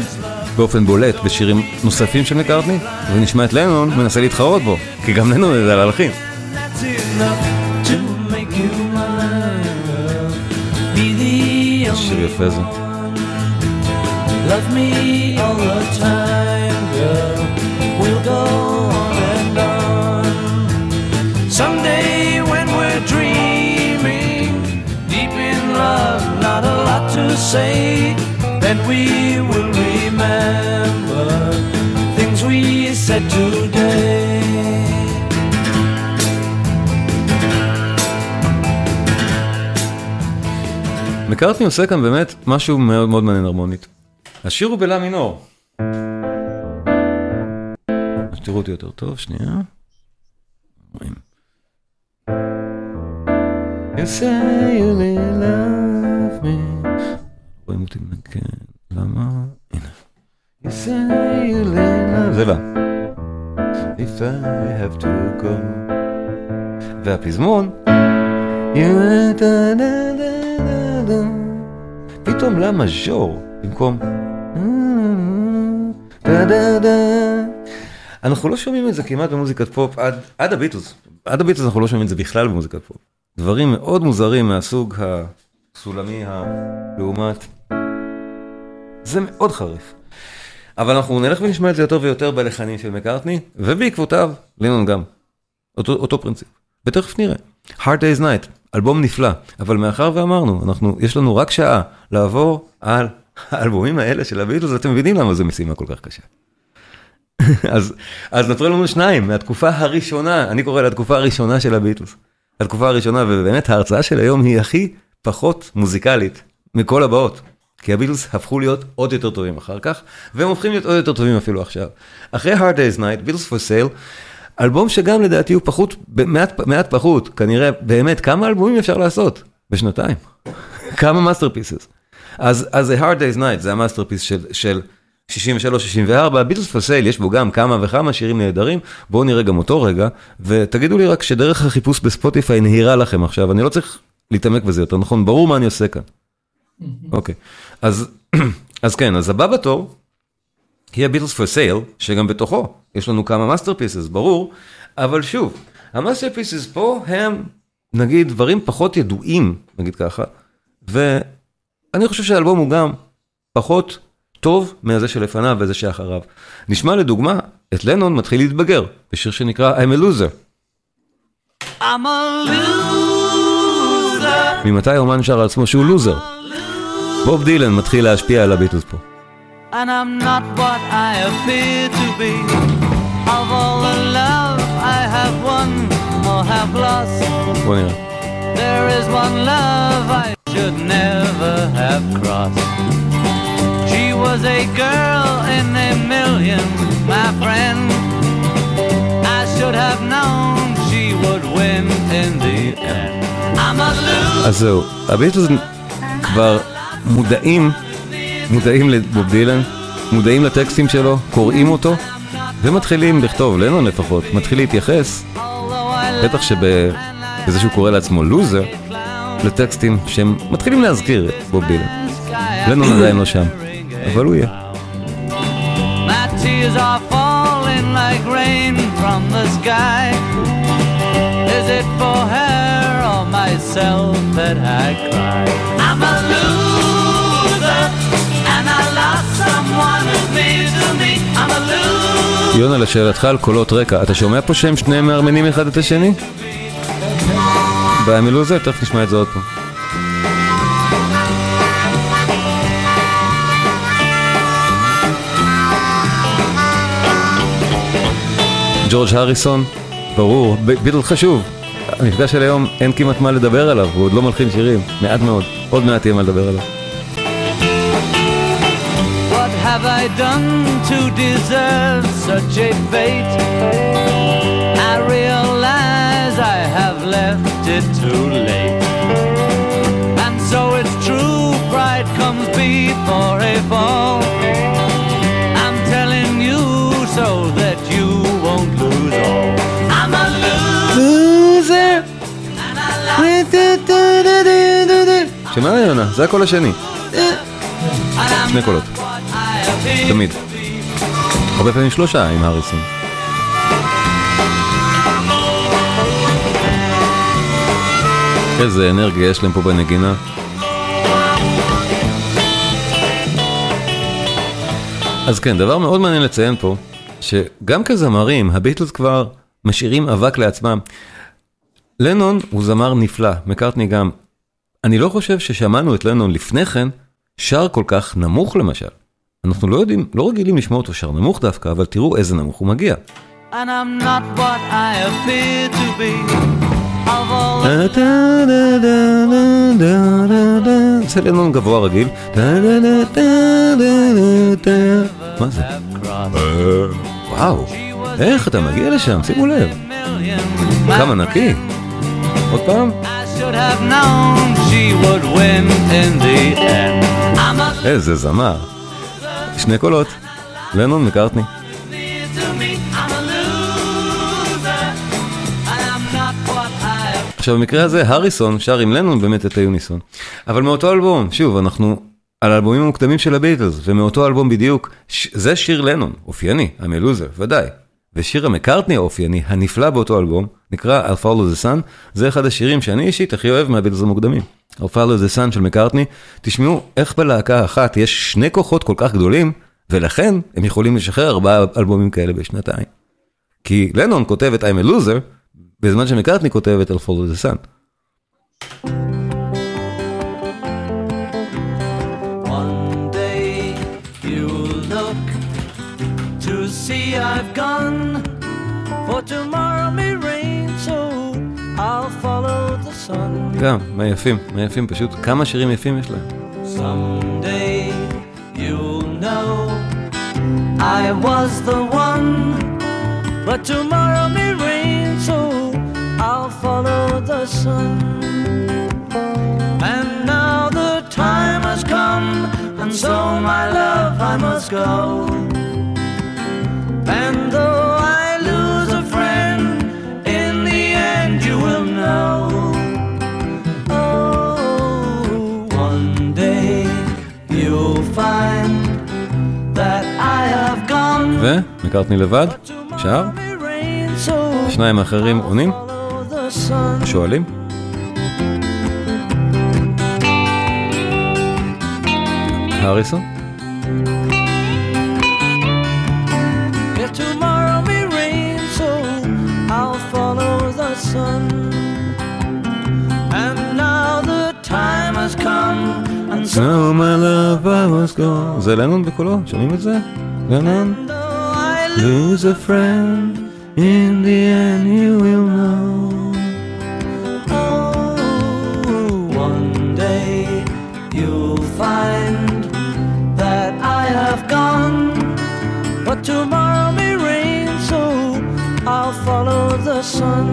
[SPEAKER 1] באופן בולט בשירים נוספים של מקארטני, ונשמע את לנון מנסה להתחרות בו, כי גם לנון יודע להלחין. שיר יפה זה.
[SPEAKER 3] Love me all the time, girl. We'll go to say, then we will remember things we said today.
[SPEAKER 1] מקארטני עושה כאן באמת משהו מאוד מאוד מעניין הרמונית. השיר הוא בלה מינור. אז תראו אותי יותר טוב, שנייה. You say you really love. רואים אותי מנגן, למה? הנה. Love זה לה. If I have to go. והפזמון. פתאום לה מז'ור במקום. אנחנו לא שומעים את זה כמעט במוזיקת פופ עד, עד הביטלס. עד הביטלס אנחנו לא שומעים את זה בכלל במוזיקת פופ. דברים מאוד מוזרים מהסוג הסולמי הלעומת זה מאוד חריף. אבל אנחנו נלך ונשמע את זה יותר ויותר בלחנים של מקארטני, ובעקבותיו, לנון גם. אותו, אותו פרינציפ. ותכף נראה. Hard Day's Night, אלבום נפלא, אבל מאחר ואמרנו, אנחנו, יש לנו רק שעה לעבור על האלבומים האלה של הביטלס, אתם מבינים למה זו משימה כל כך קשה. אז, אז נותרו לנו שניים מהתקופה הראשונה, אני קורא לתקופה הראשונה של הביטלס. התקופה הראשונה, ובאמת ההרצאה של היום היא הכי פחות מוזיקלית מכל הבאות. כי הביטלס הפכו להיות עוד יותר טובים אחר כך, והם הופכים להיות עוד יותר טובים אפילו עכשיו. אחרי Hard Day's Night, Beatles for Sale, אלבום שגם לדעתי הוא פחות, מעט, מעט פחות, כנראה באמת, כמה אלבומים אפשר לעשות בשנתיים? כמה masterpieces. אז, אז The Hard Day's Night זה ה masterpiece של, של 63-64, Beatles for Sale יש בו גם כמה וכמה שירים נהדרים, בואו נראה גם אותו רגע, ותגידו לי רק שדרך החיפוש בספוטיפיי נהירה לכם עכשיו, אני לא צריך להתעמק בזה יותר, נכון? ברור מה אני עושה כאן. אוקיי, אז, אז כן, אז הבא בתור, היא ה Beatles for Sale, שגם בתוכו יש לנו כמה masterpieces, ברור, אבל שוב, ה masterpieces פה הם, נגיד, דברים פחות ידועים, נגיד ככה, ואני חושב שהאלבום הוא גם פחות טוב מהזה שלפניו וזה שאחריו. נשמע לדוגמה, את לנון מתחיל להתבגר, בשיר שנקרא I'm a loser.
[SPEAKER 3] I'm a loser.
[SPEAKER 1] ממתי האומן שר על עצמו שהוא לוזר? בוב דילן מתחיל להשפיע על הביטלס פה.
[SPEAKER 3] And I'm not what I appear to be. Of all the love I have won or have lost,
[SPEAKER 1] בוא נראה.
[SPEAKER 3] there is one love I should never have crossed. She was a girl in a million, my friend. I should have known she would win in the end. I'm a loser.
[SPEAKER 1] אז זהו, הביטלס כבר מודעים, מודעים לבוב דילן, מודעים לטקסטים שלו, קוראים אותו, ומתחילים לכתוב, לנון לפחות, מתחיל להתייחס, בטח שבזה שהוא קורא לעצמו לוזר, לטקסטים שהם מתחילים להזכיר את בוב דילן. לנון עדיין לא שם, אבל הוא יהיה.
[SPEAKER 3] Tears are falling like rain from the sky. Is it for her or myself that I cry? I'm a loser,
[SPEAKER 1] יונה, לשאלתך על קולות רקע, אתה שומע פה שהם שניהם מארמנים אחד את השני? במילוזר, תכף נשמע את זה עוד פעם. ג'ורג' הריסון, ברור, ביטל חשוב. המפגש של היום אין כמעט מה לדבר עליו, הוא עוד לא מלחין שירים, מעט מאוד, עוד מעט יהיה מה לדבר עליו.
[SPEAKER 3] Have I done to deserve such a fate? I realize I have left it too late. And so it's true, pride comes before a fall. I'm telling you so that you won't lose all. I'm a loser. Love
[SPEAKER 1] שמע יונה, זה הקול השני, שני קולות, תמיד. הרבה פעמים שלושה עם הריסון. איזה אנרגיה יש להם פה בנגינה. אז כן, דבר מאוד מעניין לציין פה, שגם כזמרים, הביטלס כבר משאירים אבק לעצמם. לנון הוא זמר נפלא, מקארטני גם. אני לא חושב ששמענו את לנון לפני כן שר כל כך נמוך למשל. אנחנו לא יודעים, לא רגילים לשמוע אותו שר נמוך דווקא, אבל תראו איזה נמוך הוא מגיע.
[SPEAKER 3] And I'm not what I appear to be. Of all the
[SPEAKER 1] זה לנון גבוה רגיל. מה זה? וואו, איך אתה מגיע לשם? שימו לב. כמה נקי. עוד פעם. איזה זמר. שני קולות. לנון מקארטני. עכשיו במקרה הזה הריסון שר עם לנון באמת את היוניסון. אבל מאותו אלבום, שוב, אנחנו על האלבומים המוקדמים של הביטלס, ומאותו אלבום בדיוק, ש- זה שיר לנון, אופייני, המלוזר, ודאי. ושיר המקארטני האופייני, הנפלא באותו אלבום, נקרא I'll Follow the Sun, זה אחד השירים שאני אישית הכי אוהב מהביטלס המוקדמים. I'll follow the sun של מקארטני, תשמעו איך בלהקה אחת יש שני כוחות כל כך גדולים, ולכן הם יכולים לשחרר ארבעה אלבומים כאלה בשנתיים. כי לנון כותב את I'm a loser, בזמן שמקארטני כותב את I'll follow
[SPEAKER 3] to see I've gone. For tomorrow
[SPEAKER 1] גם, מה יפים, מה יפים פשוט, כמה שירים יפים יש להם.
[SPEAKER 3] Someday you'll know I was the one. But tomorrow may rain, so I'll follow the sun. And now the time has come, and so my love I must go. And though gone.
[SPEAKER 1] ומקארטני לבד, שר, השניים האחרים עונים. שואלים.
[SPEAKER 3] now
[SPEAKER 1] my love I was gone. זה לנון בקולו, שומעים את זה? לנון?
[SPEAKER 3] though I
[SPEAKER 1] Lose a friend, in the end you will know.
[SPEAKER 3] Oh, one day you'll find that I have gone, but tomorrow may rain, so I'll follow the sun.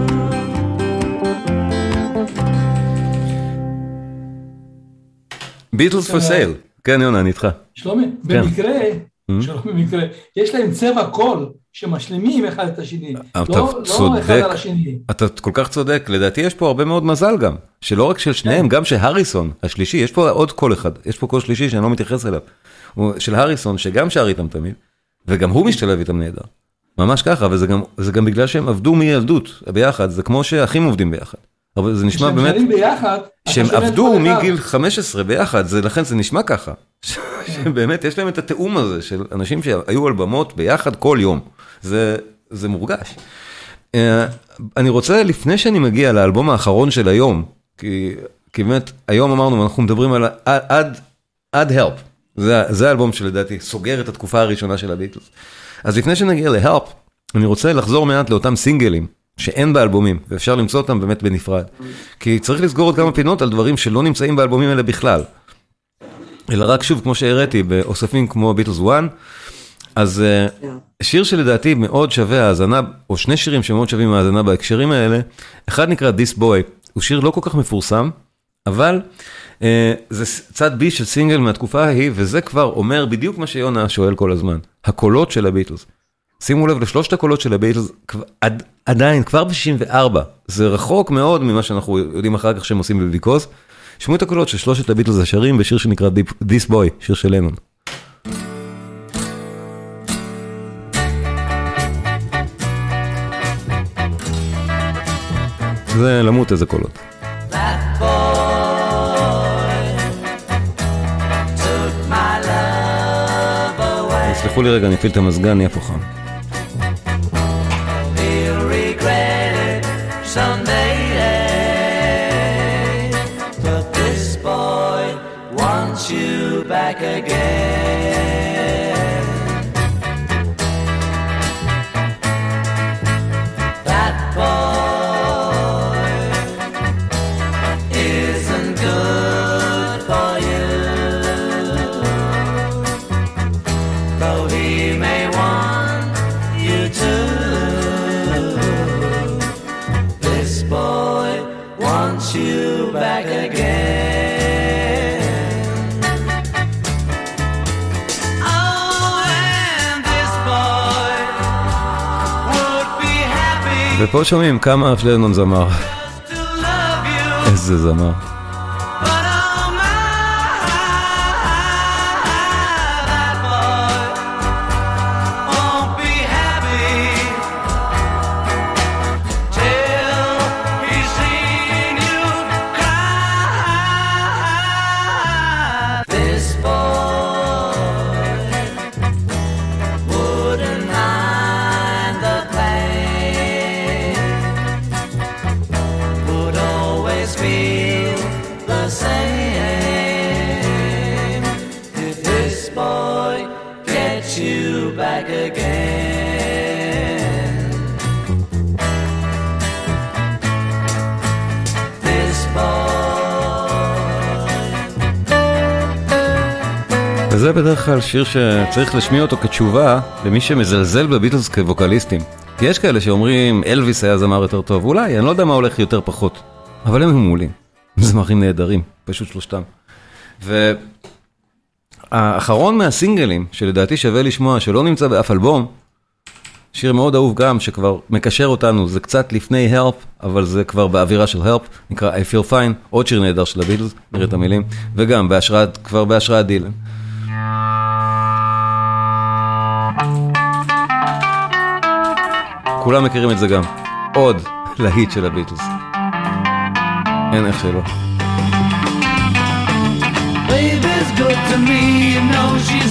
[SPEAKER 1] ביטלס for sale. כן יונה, אני איתך.
[SPEAKER 8] שלומי, במקרה, שלומי במקרה, יש להם צבע קול שמשלימים אחד את השני. לא לא אחד. על השני.
[SPEAKER 1] אתה כל כך צודק, לדעתי יש פה הרבה מאוד מזל גם, שלא רק של שניהם, גם שהריסון השלישי, יש פה עוד קול אחד, יש פה קול שלישי שאני לא מתייחס אליו, הוא של הריסון שגם שר איתם תמיד, וגם הוא משתלב איתם נהדר, ממש ככה, וזה גם, גם בגלל שהם עבדו מילדות ביחד, זה כמו שאחים עובדים ביחד, אבל זה נשמע באמת,
[SPEAKER 8] שרים ביחד,
[SPEAKER 1] שהם עבדו. מגיל 15 ביחד, זה לכן זה נשמע ככה, שבאמת יש להם את התיאום הזה של אנשים שהיו על במות ביחד כל יום, זה, זה מורגש. אה, אני רוצה, לפני שאני מגיע לאלבום האחרון של היום, כי, כי באמת, היום אמרנו, אנחנו מדברים על עד, עד help, זה, זה האלבום שלדעתי סוגר את התקופה הראשונה של הביטלס. אז לפני שנגיע ל-help, אני רוצה לחזור מעט לאותם סינגלים, שאין באלבומים, ואפשר למצוא אותם באמת בנפרד. כי צריך לסגור עוד כמה פינות על דברים שלא נמצאים באלבומים האלה בכלל. אלא רק שוב, כמו שהראיתי, באוספים כמו ביטלס 1, אז אה, שיר שלדעתי מאוד שווה האזנה, או שני שירים שמאוד שווים האזנה בהקשרים האלה, אחד נקרא This Boy, הוא שיר לא כל כך מפורסם, אבל אה, זה צד בי של סינגל מהתקופה ההיא, וזה כבר אומר בדיוק מה שיונה שואל כל הזמן, הקולות של הביטלס. שימו לב לשלושת הקולות של הביטלס, עדיין, כבר ב-64, זה רחוק מאוד ממה שאנחנו יודעים אחר כך שהם עושים בביקוז. שמעו את הקולות של שלושת הביטלס השרים בשיר שנקרא This Boy, שיר של לנון. זה למות איזה קולות. תסלחו לי רגע, אני אפעיל את המזגן, נהיה פה חם.
[SPEAKER 3] Someday. But this boy wants you back again.
[SPEAKER 1] ופה שומעים כמה אף לנון זמר. איזה זמר. וזה בדרך כלל שיר שצריך להשמיע אותו כתשובה למי שמזלזל בביטלס כווקליסטים. כי יש כאלה שאומרים אלוויס היה זמר יותר טוב, אולי, אני לא יודע מה הולך יותר פחות. אבל הם מעולים, זמרים נהדרים, פשוט שלושתם. והאחרון מהסינגלים, שלדעתי שווה לשמוע, שלא נמצא באף אלבום, שיר מאוד אהוב גם, שכבר מקשר אותנו, זה קצת לפני Help, אבל זה כבר באווירה של Help, נקרא I Feel Fine, עוד שיר נהדר של הביטלס, נראה את המילים, וגם בהשראת, כבר בהשראת דילן. כולם מכירים את זה גם. עוד להיט של הביטלס. אין איך שלא.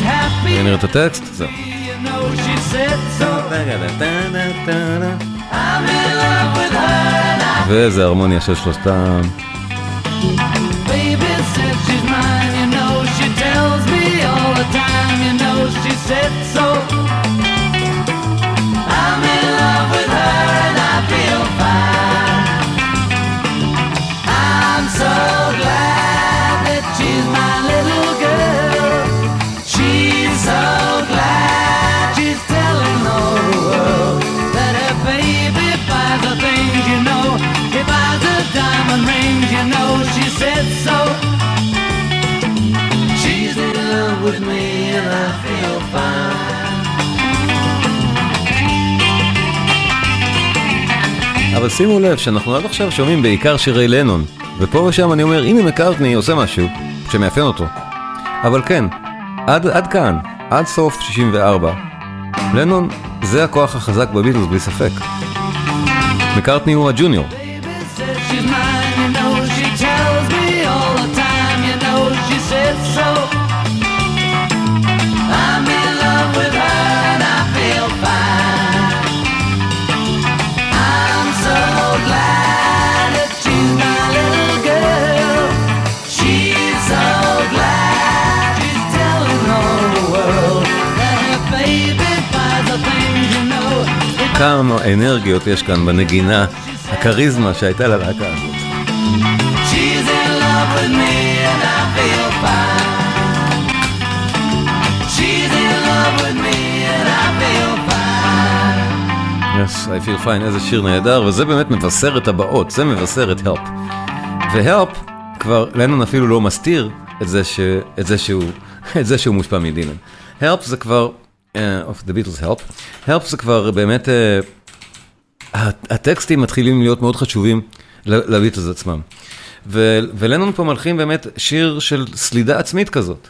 [SPEAKER 3] Happy.
[SPEAKER 1] נראה את הטקסט? זהו.
[SPEAKER 3] You know she said she said so. I'm in love with her and I feel fine. I'm so glad that she's my little girl. She's so glad she's telling the world that her baby buys the things you know. He buys her diamond rings, you know she said so.
[SPEAKER 1] אבל שימו לב שאנחנו עד עכשיו שומעים בעיקר שירי לנון, ופה ושם אני אומר, הנה מקארטני עושה משהו שמאפיין אותו. אבל כן, עד, עד כאן, עד סוף 64, לנון זה הכוח החזק בביטלס בלי ספק. מקארטני הוא הג'וניור.
[SPEAKER 3] Baby
[SPEAKER 1] כמה אנרגיות יש כאן בנגינה, הכריזמה שהייתה ללהקה הזאת. Yes, I feel fine, איזה שיר נהדר, וזה באמת מבשר את הבאות, זה מבשר את Help. ו-Help, כבר לנון אפילו לא מסתיר את זה, ש... את זה, שהוא... את זה שהוא מושפע מדילן. Help זה כבר, of the Beatles Help, Help זה כבר באמת, uh, הטקסטים מתחילים להיות מאוד חשובים לביטלס עצמם. ו- ולנון פה מלחין באמת שיר של סלידה עצמית כזאת,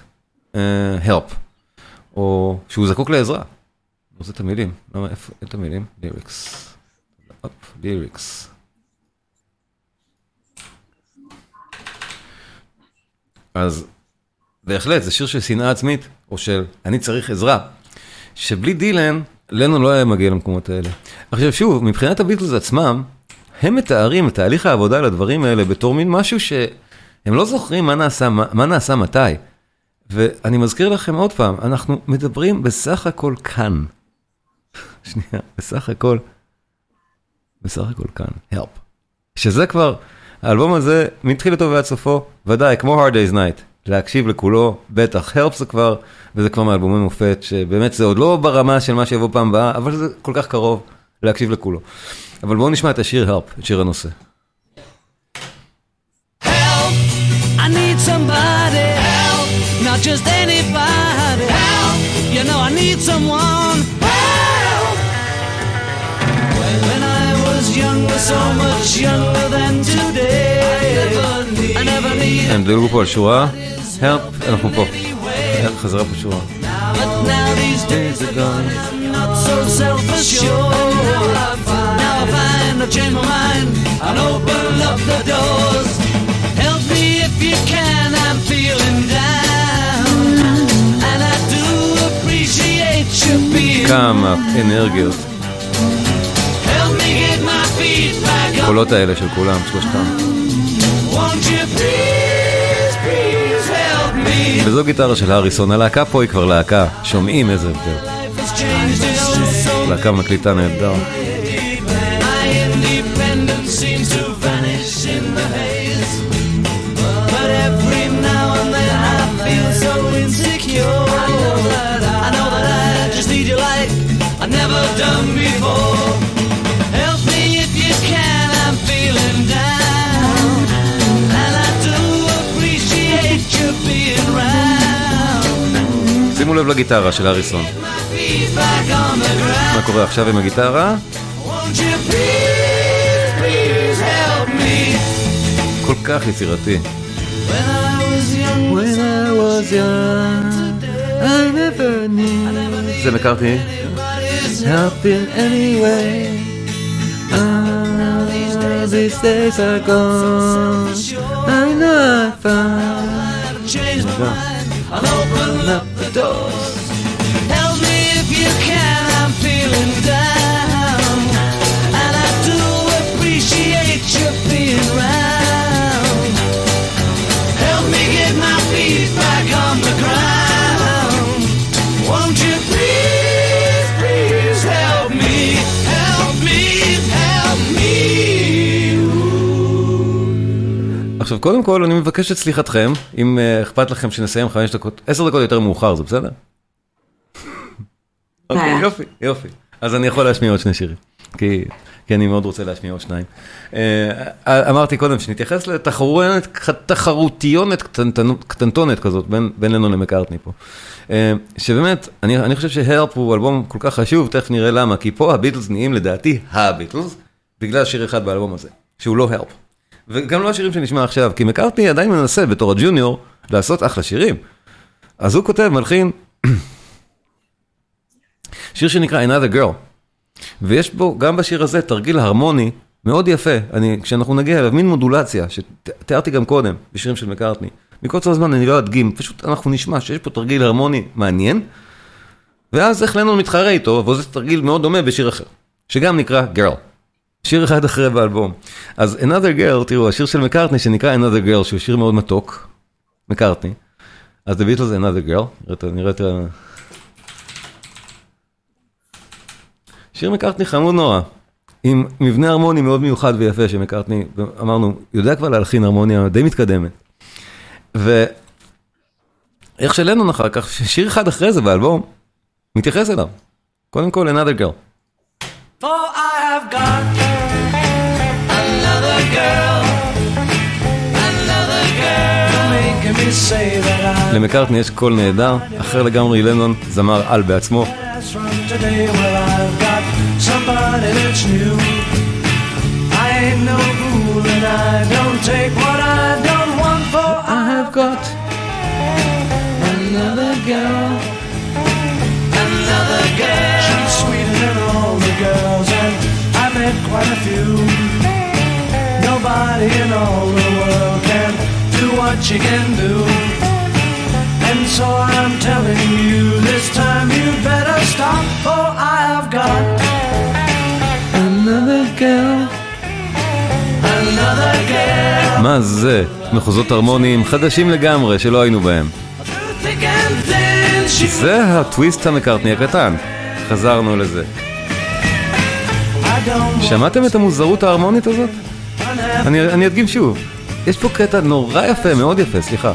[SPEAKER 1] uh, Help, או שהוא זקוק לעזרה. לא רוצה את המילים, למה, איפה, את המילים? ליריקס. אפ, ליריקס. אז בהחלט, זה שיר של שנאה עצמית, או של אני צריך עזרה, שבלי דילן, לנון לא היה מגיע למקומות האלה. עכשיו שוב, מבחינת הביטלס עצמם, הם מתארים את תהליך העבודה על הדברים האלה בתור מין משהו שהם לא זוכרים מה נעשה, מה, מה נעשה מתי. ואני מזכיר לכם עוד פעם, אנחנו מדברים בסך הכל כאן. שנייה, בסך הכל, בסך הכל כאן, help. שזה כבר, האלבום הזה, מתחילתו ועד סופו, ודאי, כמו Hard Day's Night, להקשיב לכולו, בטח, help זה כבר, וזה כבר מאלבומי מופת, שבאמת זה עוד לא ברמה של מה שיבוא פעם הבאה, אבל זה כל כך קרוב להקשיב לכולו. אבל בואו נשמע את השיר help, את שיר הנושא.
[SPEAKER 3] I need somebody. Help! Not just anybody. Help! You know I need someone. Help! When I was younger, so much younger
[SPEAKER 1] הם דילגו פה על שורה, help, אנחנו פה. חזרה פה שורה.
[SPEAKER 3] Help me if you can, I'm feeling down. And I do appreciate you being.
[SPEAKER 1] כמה אנרגיות. הקולות האלה של כולם, שלושתם. וזו גיטרה של הריסון, הלהקה פה היא כבר להקה, שומעים איזה הבדל. להקה מקליטה נהדר. שימו לב לגיטרה של
[SPEAKER 3] ground.
[SPEAKER 1] מה קורה עכשיו עם הגיטרה? כל כך יצירתי.
[SPEAKER 3] When I was young,
[SPEAKER 1] When I was young, I never knew. זה מקארתי? Ah, these days are gone. I know I
[SPEAKER 3] ど
[SPEAKER 1] עכשיו, קודם כל, אני מבקש את סליחתכם, אם אה, אכפת לכם שנסיים חמש דקות, עשר דקות יותר מאוחר, זה בסדר? אוקיי,
[SPEAKER 2] בעיה.
[SPEAKER 1] יופי, יופי. אז אני יכול להשמיע עוד שני שירים, כי, כי אני מאוד רוצה להשמיע עוד שניים. אה, אמרתי קודם שנתייחס לתחרותיונת קטנטנות- קטנטונת כזאת בין, בין לנו למקארטני פה. אה, שבאמת, אני, אני חושב שהרפ הוא אלבום כל כך חשוב, תכף נראה למה, כי פה הביטלס נהיים לדעתי הביטלס, בגלל שיר אחד באלבום הזה, שהוא לא הרפ. וגם לא השירים שנשמע עכשיו, כי מקארטני עדיין מנסה בתור הג'וניור לעשות אחלה שירים. אז הוא כותב, מלחין, שיר שנקרא Another Girl, ויש בו, גם בשיר הזה, תרגיל הרמוני מאוד יפה, אני, כשאנחנו נגיע אליו, מין מודולציה, שתיארתי גם קודם, בשירים של מקארטני. מקוצר הזמן אני לא אדגים, פשוט אנחנו נשמע שיש פה תרגיל הרמוני מעניין, ואז איך לנון מתחרה איתו, וזה תרגיל מאוד דומה בשיר אחר, שגם נקרא Girl. שיר אחד אחרי באלבום. אז Another Girl, תראו, השיר של מקארטני שנקרא Another Girl, שהוא שיר מאוד מתוק, מקארטני. אז The Beatles Another Girl, נראה את ה... שיר מקארטני חמוד נורא, עם מבנה הרמוני מאוד מיוחד ויפה שמקארטני, אמרנו, יודע כבר להלחין הרמוניה די מתקדמת. ואיך שלנון אחר כך, שיר אחד אחרי זה באלבום, מתייחס אליו. קודם כל, Another Girl.
[SPEAKER 3] For I have got
[SPEAKER 1] למקארטני יש קול נהדר, אחר לגמרי לנון, זמר על בעצמו.
[SPEAKER 3] As from today, well, I've got somebody that's new. I ain't no fool and I don't take what I don't want for I have got another girl, another girl. She's sweeter than all the girls and I met quite a few. Nobody in all the world can do what she can do. And so I'm telling you, this time you better stop, for I have got another girl, another girl.
[SPEAKER 1] מה זה? מחוזות הרמוניים חדשים לגמרי שלא היינו בהם. זה הטוויסט המקארטני הקטן. חזרנו לזה. שמעתם את המוזרות ההרמונית הזאת? אני, אני אדגים שוב. יש פה קטע נורא יפה, מאוד יפה, סליחה.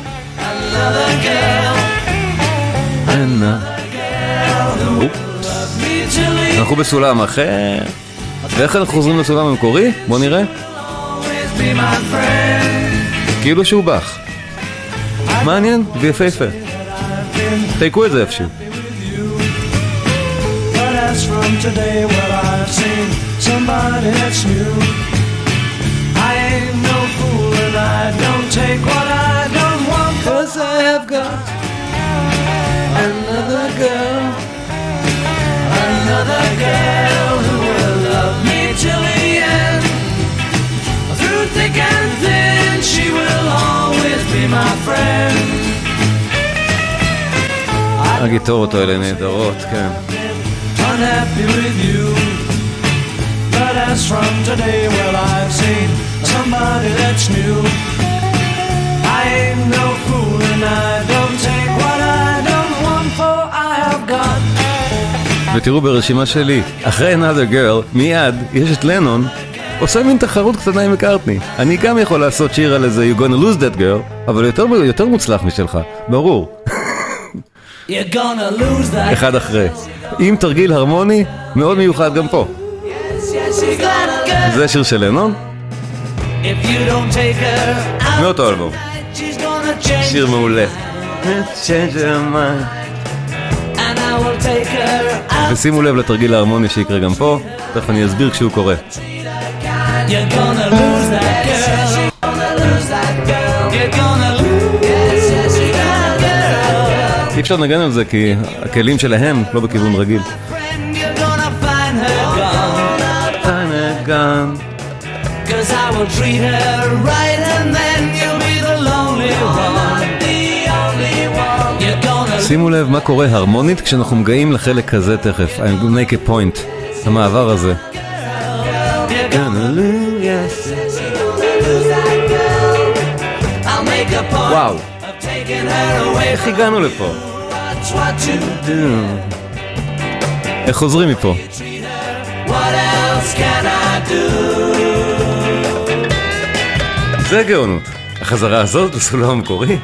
[SPEAKER 1] אנחנו בסולם אחר. ואיך אנחנו חוזרים לסולם המקורי? בוא נראה. כאילו שהוא באך. מעניין ויפהפה. תייקו את זה איפשהו.
[SPEAKER 3] Somebody that's new. take what I don't want. Cause I have got another girl, another girl who will love me till the end. Through thick and thin, she will always be my friend.
[SPEAKER 1] הגיטרות האלה נהדרות, כן.
[SPEAKER 3] unhappy with you. But as from today, well, I've seen somebody that's new.
[SPEAKER 1] ותראו ברשימה שלי, אחרי another girl, מיד יש את לנון עושה מין תחרות קטנה עם מקארטני. אני גם יכול לעשות שיר על איזה You're gonna lose that girl, אבל יותר, יותר מוצלח משלך, ברור. אחד אחרי. עם תרגיל הרמוני, מאוד מיוחד גם פה.
[SPEAKER 3] Yes, yes,
[SPEAKER 1] זה שיר של לנון. מאותו אלבום. שיר מעולה.
[SPEAKER 3] And I will take her out.
[SPEAKER 1] ושימו לב לתרגיל ההרמוני שיקרה גם פה, תכף אני אסביר כשהוא קורה.
[SPEAKER 3] Girl.
[SPEAKER 1] אי אפשר לנגן על זה כי הכלים שלהם לא בכיוון רגיל.
[SPEAKER 3] Cause I will treat her right and then
[SPEAKER 1] שימו לב מה קורה הרמונית כשאנחנו מגיעים לחלק הזה תכף, I'm gonna make a point, המעבר הזה. וואו, איך הגענו לפה? איך חוזרים מפה? זה גאונות. החזרה הזאת לסולם המקורי?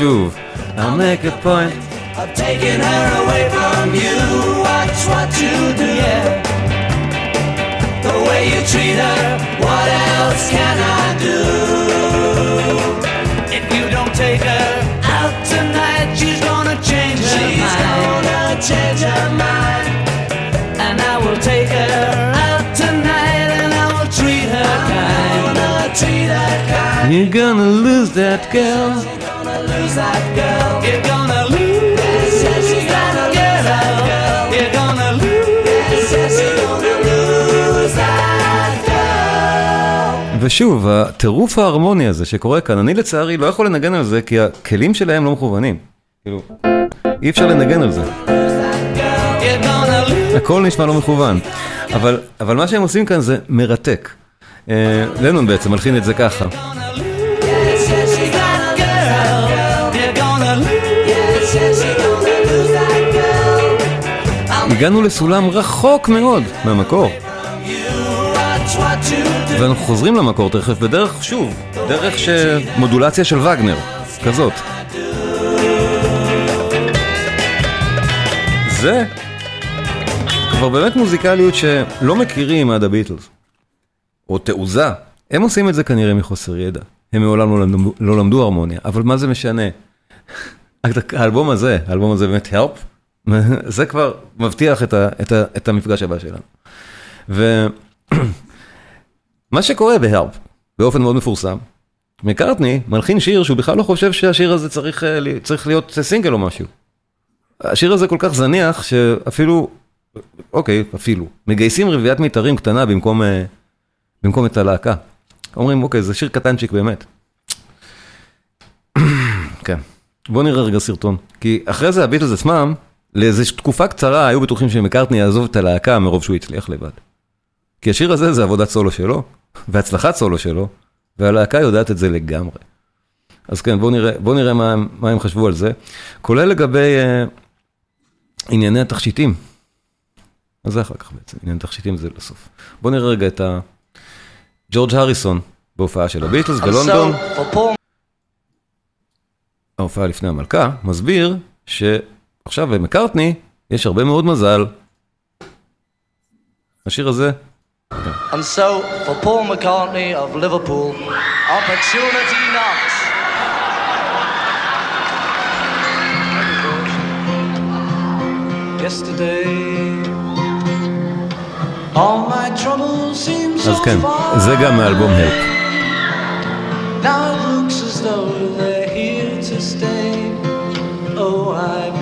[SPEAKER 1] I'll make a point
[SPEAKER 3] of taking her away from you. Watch what you do, yeah. The way you treat her, what else can I do? If you don't take her out tonight, she's gonna change she's her mind. She's gonna change her mind. And I will take her out tonight and I will treat her I'm kind. Treat her kind.
[SPEAKER 1] You're gonna lose that girl.
[SPEAKER 3] Gonna lose that girl. You're gonna lose. Yes, yes, you gotta girl. You're gonna lose. Yes, yes, you're gonna lose that girl.
[SPEAKER 1] ושוב, הטירוף ההרמוני הזה שקורה כאן, אני לצערי לא יכול לנגן על זה כי הכלים שלהם לא מכוונים. כאילו, אי אפשר לנגן על זה. הכל נשמע לא מכוון. אבל, אבל מה שהם עושים כאן זה מרתק. אה, לנון בעצם מלחין את זה ככה. הגענו לסולם רחוק מאוד מהמקור. ואנחנו חוזרים למקור תכף בדרך, שוב, דרך שמודולציה של וגנר, כזאת. זה כבר באמת מוזיקליות שלא מכירים עד הביטלס, או תעוזה. הם עושים את זה כנראה מחוסר ידע. הם מעולם לא למדו, לא למדו הרמוניה, אבל מה זה משנה? האלבום הזה, האלבום הזה באמת help, זה כבר מבטיח את, ה, את, ה, את המפגש הבא שלנו. ומה שקורה בהלפ, באופן מאוד מפורסם, מקארטני מלחין שיר שהוא בכלל לא חושב שהשיר הזה צריך, אה, צריך להיות סינגל או משהו. השיר הזה כל כך זניח שאפילו, אוקיי, אפילו, מגייסים רביעיית מיתרים קטנה במקום, אה, במקום את הלהקה. אומרים, אוקיי, זה שיר קטנצ'יק באמת. כן. בוא נראה רגע סרטון. כי אחרי זה הביטלס עצמם, לאיזו תקופה קצרה היו בטוחים שמקארטני יעזוב את הלהקה מרוב שהוא הצליח לבד. כי השיר הזה זה עבודת סולו שלו, והצלחת סולו שלו, והלהקה יודעת את זה לגמרי. אז כן, בואו נראה, בוא נראה מה, מה הם חשבו על זה, כולל לגבי uh, ענייני התכשיטים. אז זה אחר כך בעצם, ענייני תכשיטים זה בסוף. בואו נראה רגע את ה... ג'ורג' הריסון בהופעה של הביטלס בלונדון. ההופעה לפני המלכה, מסביר שעכשיו במקארטני יש הרבה מאוד מזל. השיר הזה,
[SPEAKER 5] And so, for Paul McCartney of Liverpool, opportunity knocks.
[SPEAKER 1] אז כן. זה גם מאלבום הלפ.
[SPEAKER 5] Now it looks as though they're here to stay. Oh, I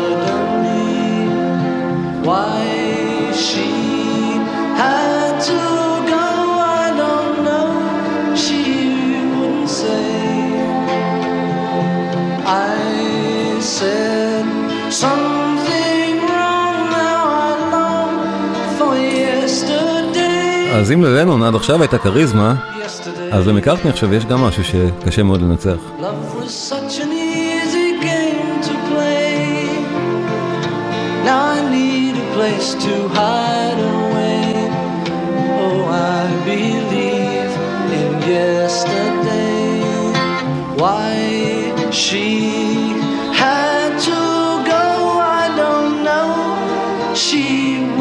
[SPEAKER 1] אז אם ללנון עד עכשיו הייתה כריזמה. אז למקארטני עכשיו יש גם משהו שקשה מאוד לנצח.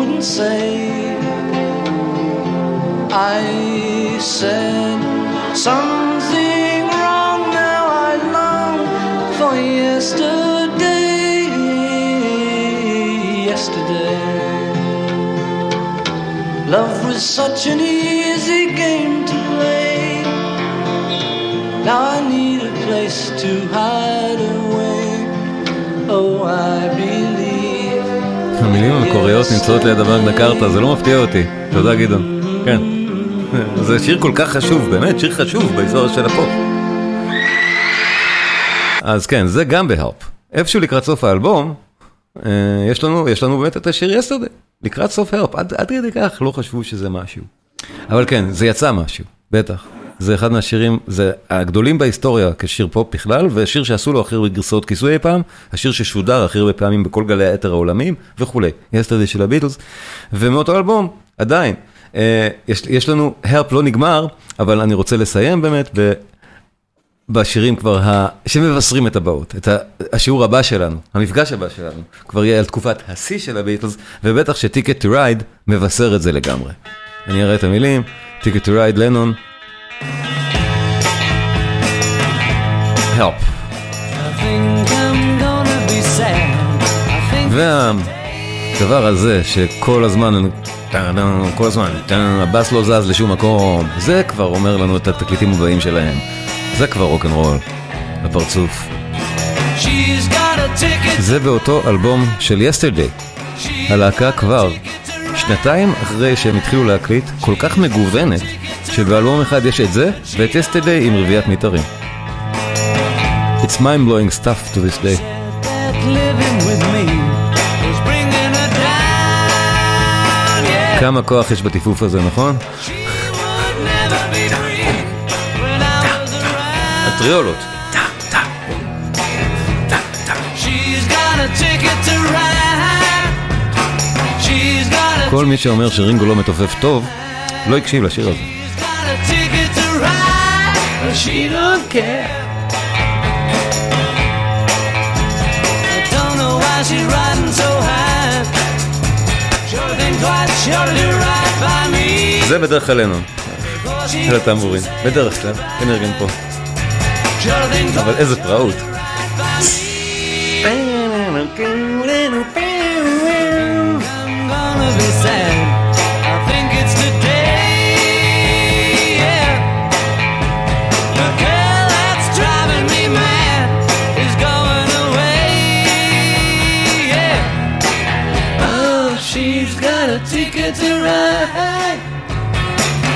[SPEAKER 3] Oh, say. I said something wrong. Now I long for yesterday. Yesterday, love was such an easy game to play. Now I need a place to hide away. Oh, I believe.
[SPEAKER 1] המילים המקוריות נמצאות ליד המגנה קארטה, זה לא מפתיע אותי. תודה גדעון. כן. זה שיר כל כך חשוב, באמת שיר חשוב בהיסטוריה של הפופ. אז כן, זה גם ב Help. איפשהו לקראת סוף האלבום, אה, יש לנו, יש לנו באמת את השיר Yesterday. לקראת סוף Help, עד, כדי כך לא חשבו שזה משהו. אבל כן, זה יצא משהו, בטח. זה אחד מהשירים, זה הגדולים בהיסטוריה כשיר פופ בכלל, ושיר שעשו לו הכי הרבה גרסאות כיסוי אי פעם, השיר ששודר הכי הרבה פעמים בכל גלי האתר העולמיים וכולי, Yesterday של הביטלס, ומאותו אלבום, עדיין, יש, יש לנו, Help לא נגמר, אבל אני רוצה לסיים באמת ב... בשירים כבר, ה... שמבשרים את הבאות, את ה... השיעור הבא שלנו, המפגש הבא שלנו, כבר יהיה על תקופת השיא של הביטלס, ובטח ש Ticket to Ride מבשר את זה לגמרי. אני אראה את המילים, Ticket to Ride, לנון. help. והדבר הזה שכל הזמן, כל הזמן, הבאס לא זז לשום מקום, זה כבר אומר לנו את התקליטים הבאים שלהם. זה כבר רוקנרול, הפרצוף. זה באותו אלבום של יסטרדי. הלהקה כבר שנתיים אחרי שהם התחילו להקליט, כל כך מגוונת, שבאלבום אחד יש את זה ואת יסטרדי עם רביעיית מיתרים. It's mind blowing stuff to this day. כמה כוח יש בטיפוף הזה, נכון? הטריולות. כל מי שאומר שרינגו לא מתופף טוב, לא הקשיב לשיר הזה.
[SPEAKER 3] She don't care.
[SPEAKER 1] זה בדרך כלל לנון, של הטמבורין, בדרך כלל, כנראה גם פה. אבל איזה פראות.
[SPEAKER 3] I'm gonna be sad. Ticket to ride.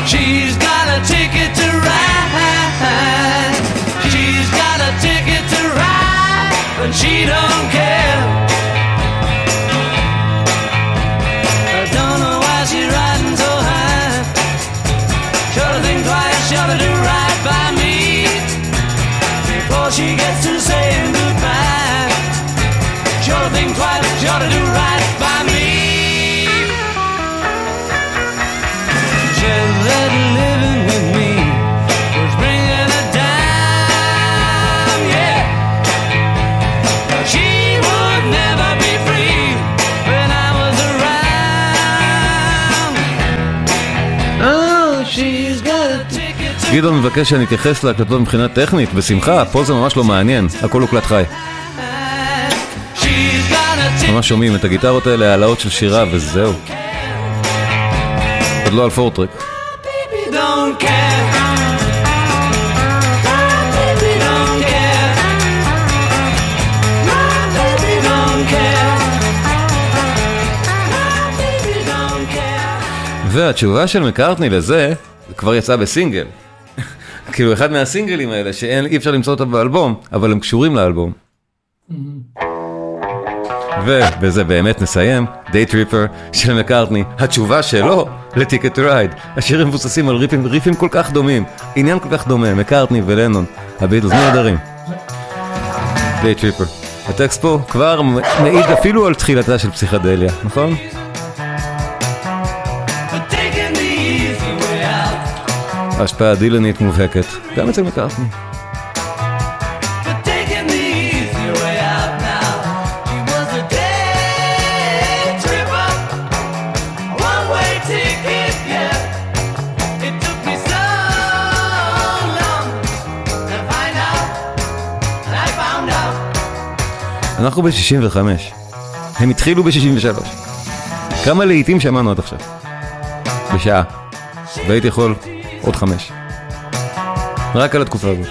[SPEAKER 3] She's got a ticket to ride. She's got a ticket to ride, but she don't
[SPEAKER 1] גדעון מבקש שאני אתייחס להקלטות מבחינה טכנית, בשמחה, פה זה ממש לא מעניין, הכל הוקלט חי. ממש שומעים את הגיטרות האלה, העלאות של שירה וזהו. עוד לא על פורטרק. והתשובה של מקארטני לזה כבר יצאה בסינגל. כאילו אחד מהסינגלים האלה שאי אפשר למצוא אותם באלבום, אבל הם קשורים לאלבום. ובזה באמת נסיים, Day Tripper של מקארטני, התשובה שלו ל Ticket to Ride. השירים מבוססים על ריפים, ריפים כל כך דומים, עניין כל כך דומה, מקארטני ולנון, הביטלס נהדרים. Day Tripper. הטקסט פה כבר מעיד אפילו על תחילתה של פסיכדליה, נכון?
[SPEAKER 5] Find out. And I found out.
[SPEAKER 1] אנחנו ב-65, הם התחילו ב-63. כמה להיטים שמענו עד עכשיו? בשעה. והייתי יכול עוד חמש. רק על התקופה הזאת.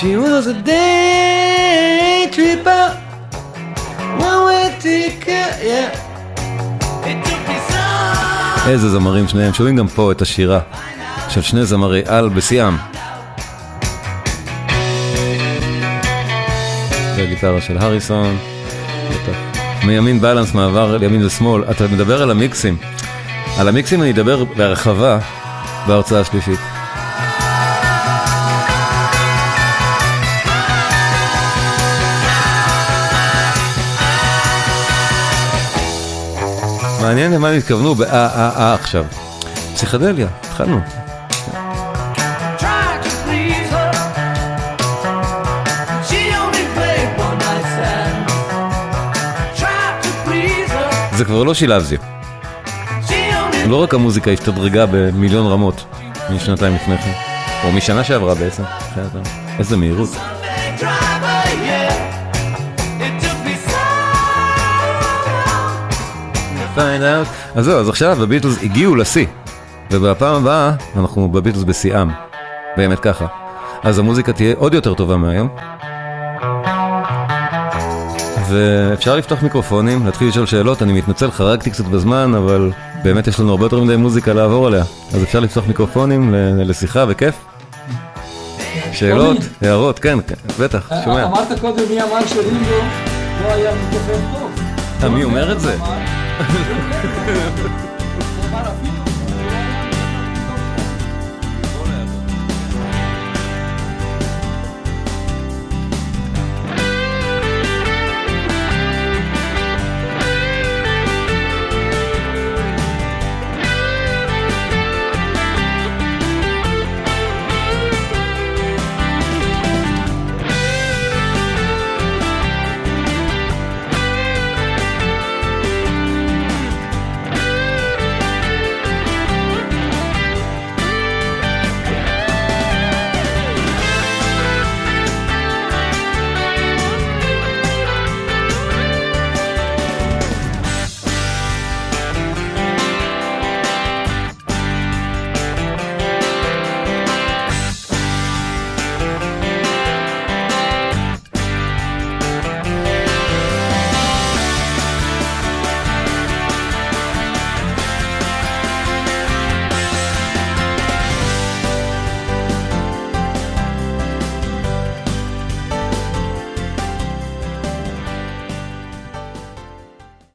[SPEAKER 5] She
[SPEAKER 1] was a day tripper, one way ticket, yeah. איזה זמרים שניהם, שומעים גם פה את השירה של שני זמרי על בשיאם. והגיטרה של הריסון. מימין בלנס מעבר לימין ושמאל, אתה מדבר על המיקסים. על המיקסים אני אדבר בהרחבה בהרצאה השלישית. מעניין למה הם התכוונו באה אה אה עכשיו. פסיכדליה, התחלנו. זה כבר לא שילבזי.
[SPEAKER 5] She only
[SPEAKER 1] לא רק המוזיקה השתדרגה במיליון רמות משנתיים לפני כן, או משנה שעברה בעצם. איזה מהירות. אז זהו, אז עכשיו הביטלס הגיעו לשיא, ובפעם הבאה אנחנו בביטלס בשיאם, באמת ככה. אז המוזיקה תהיה עוד יותר טובה מהיום. ואפשר לפתוח מיקרופונים, להתחיל לשאול שאלות, אני מתנצל, חרגתי קצת בזמן, אבל באמת יש לנו הרבה יותר מדי מוזיקה לעבור עליה. אז אפשר לפתוח מיקרופונים לשיחה, בכיף. שאלות. הערות, כן, כן, בטח, שומע.
[SPEAKER 8] אמרת קודם מי אמר שרינגו לא היה מתופף טוב.
[SPEAKER 1] אה, מי אומר את זה?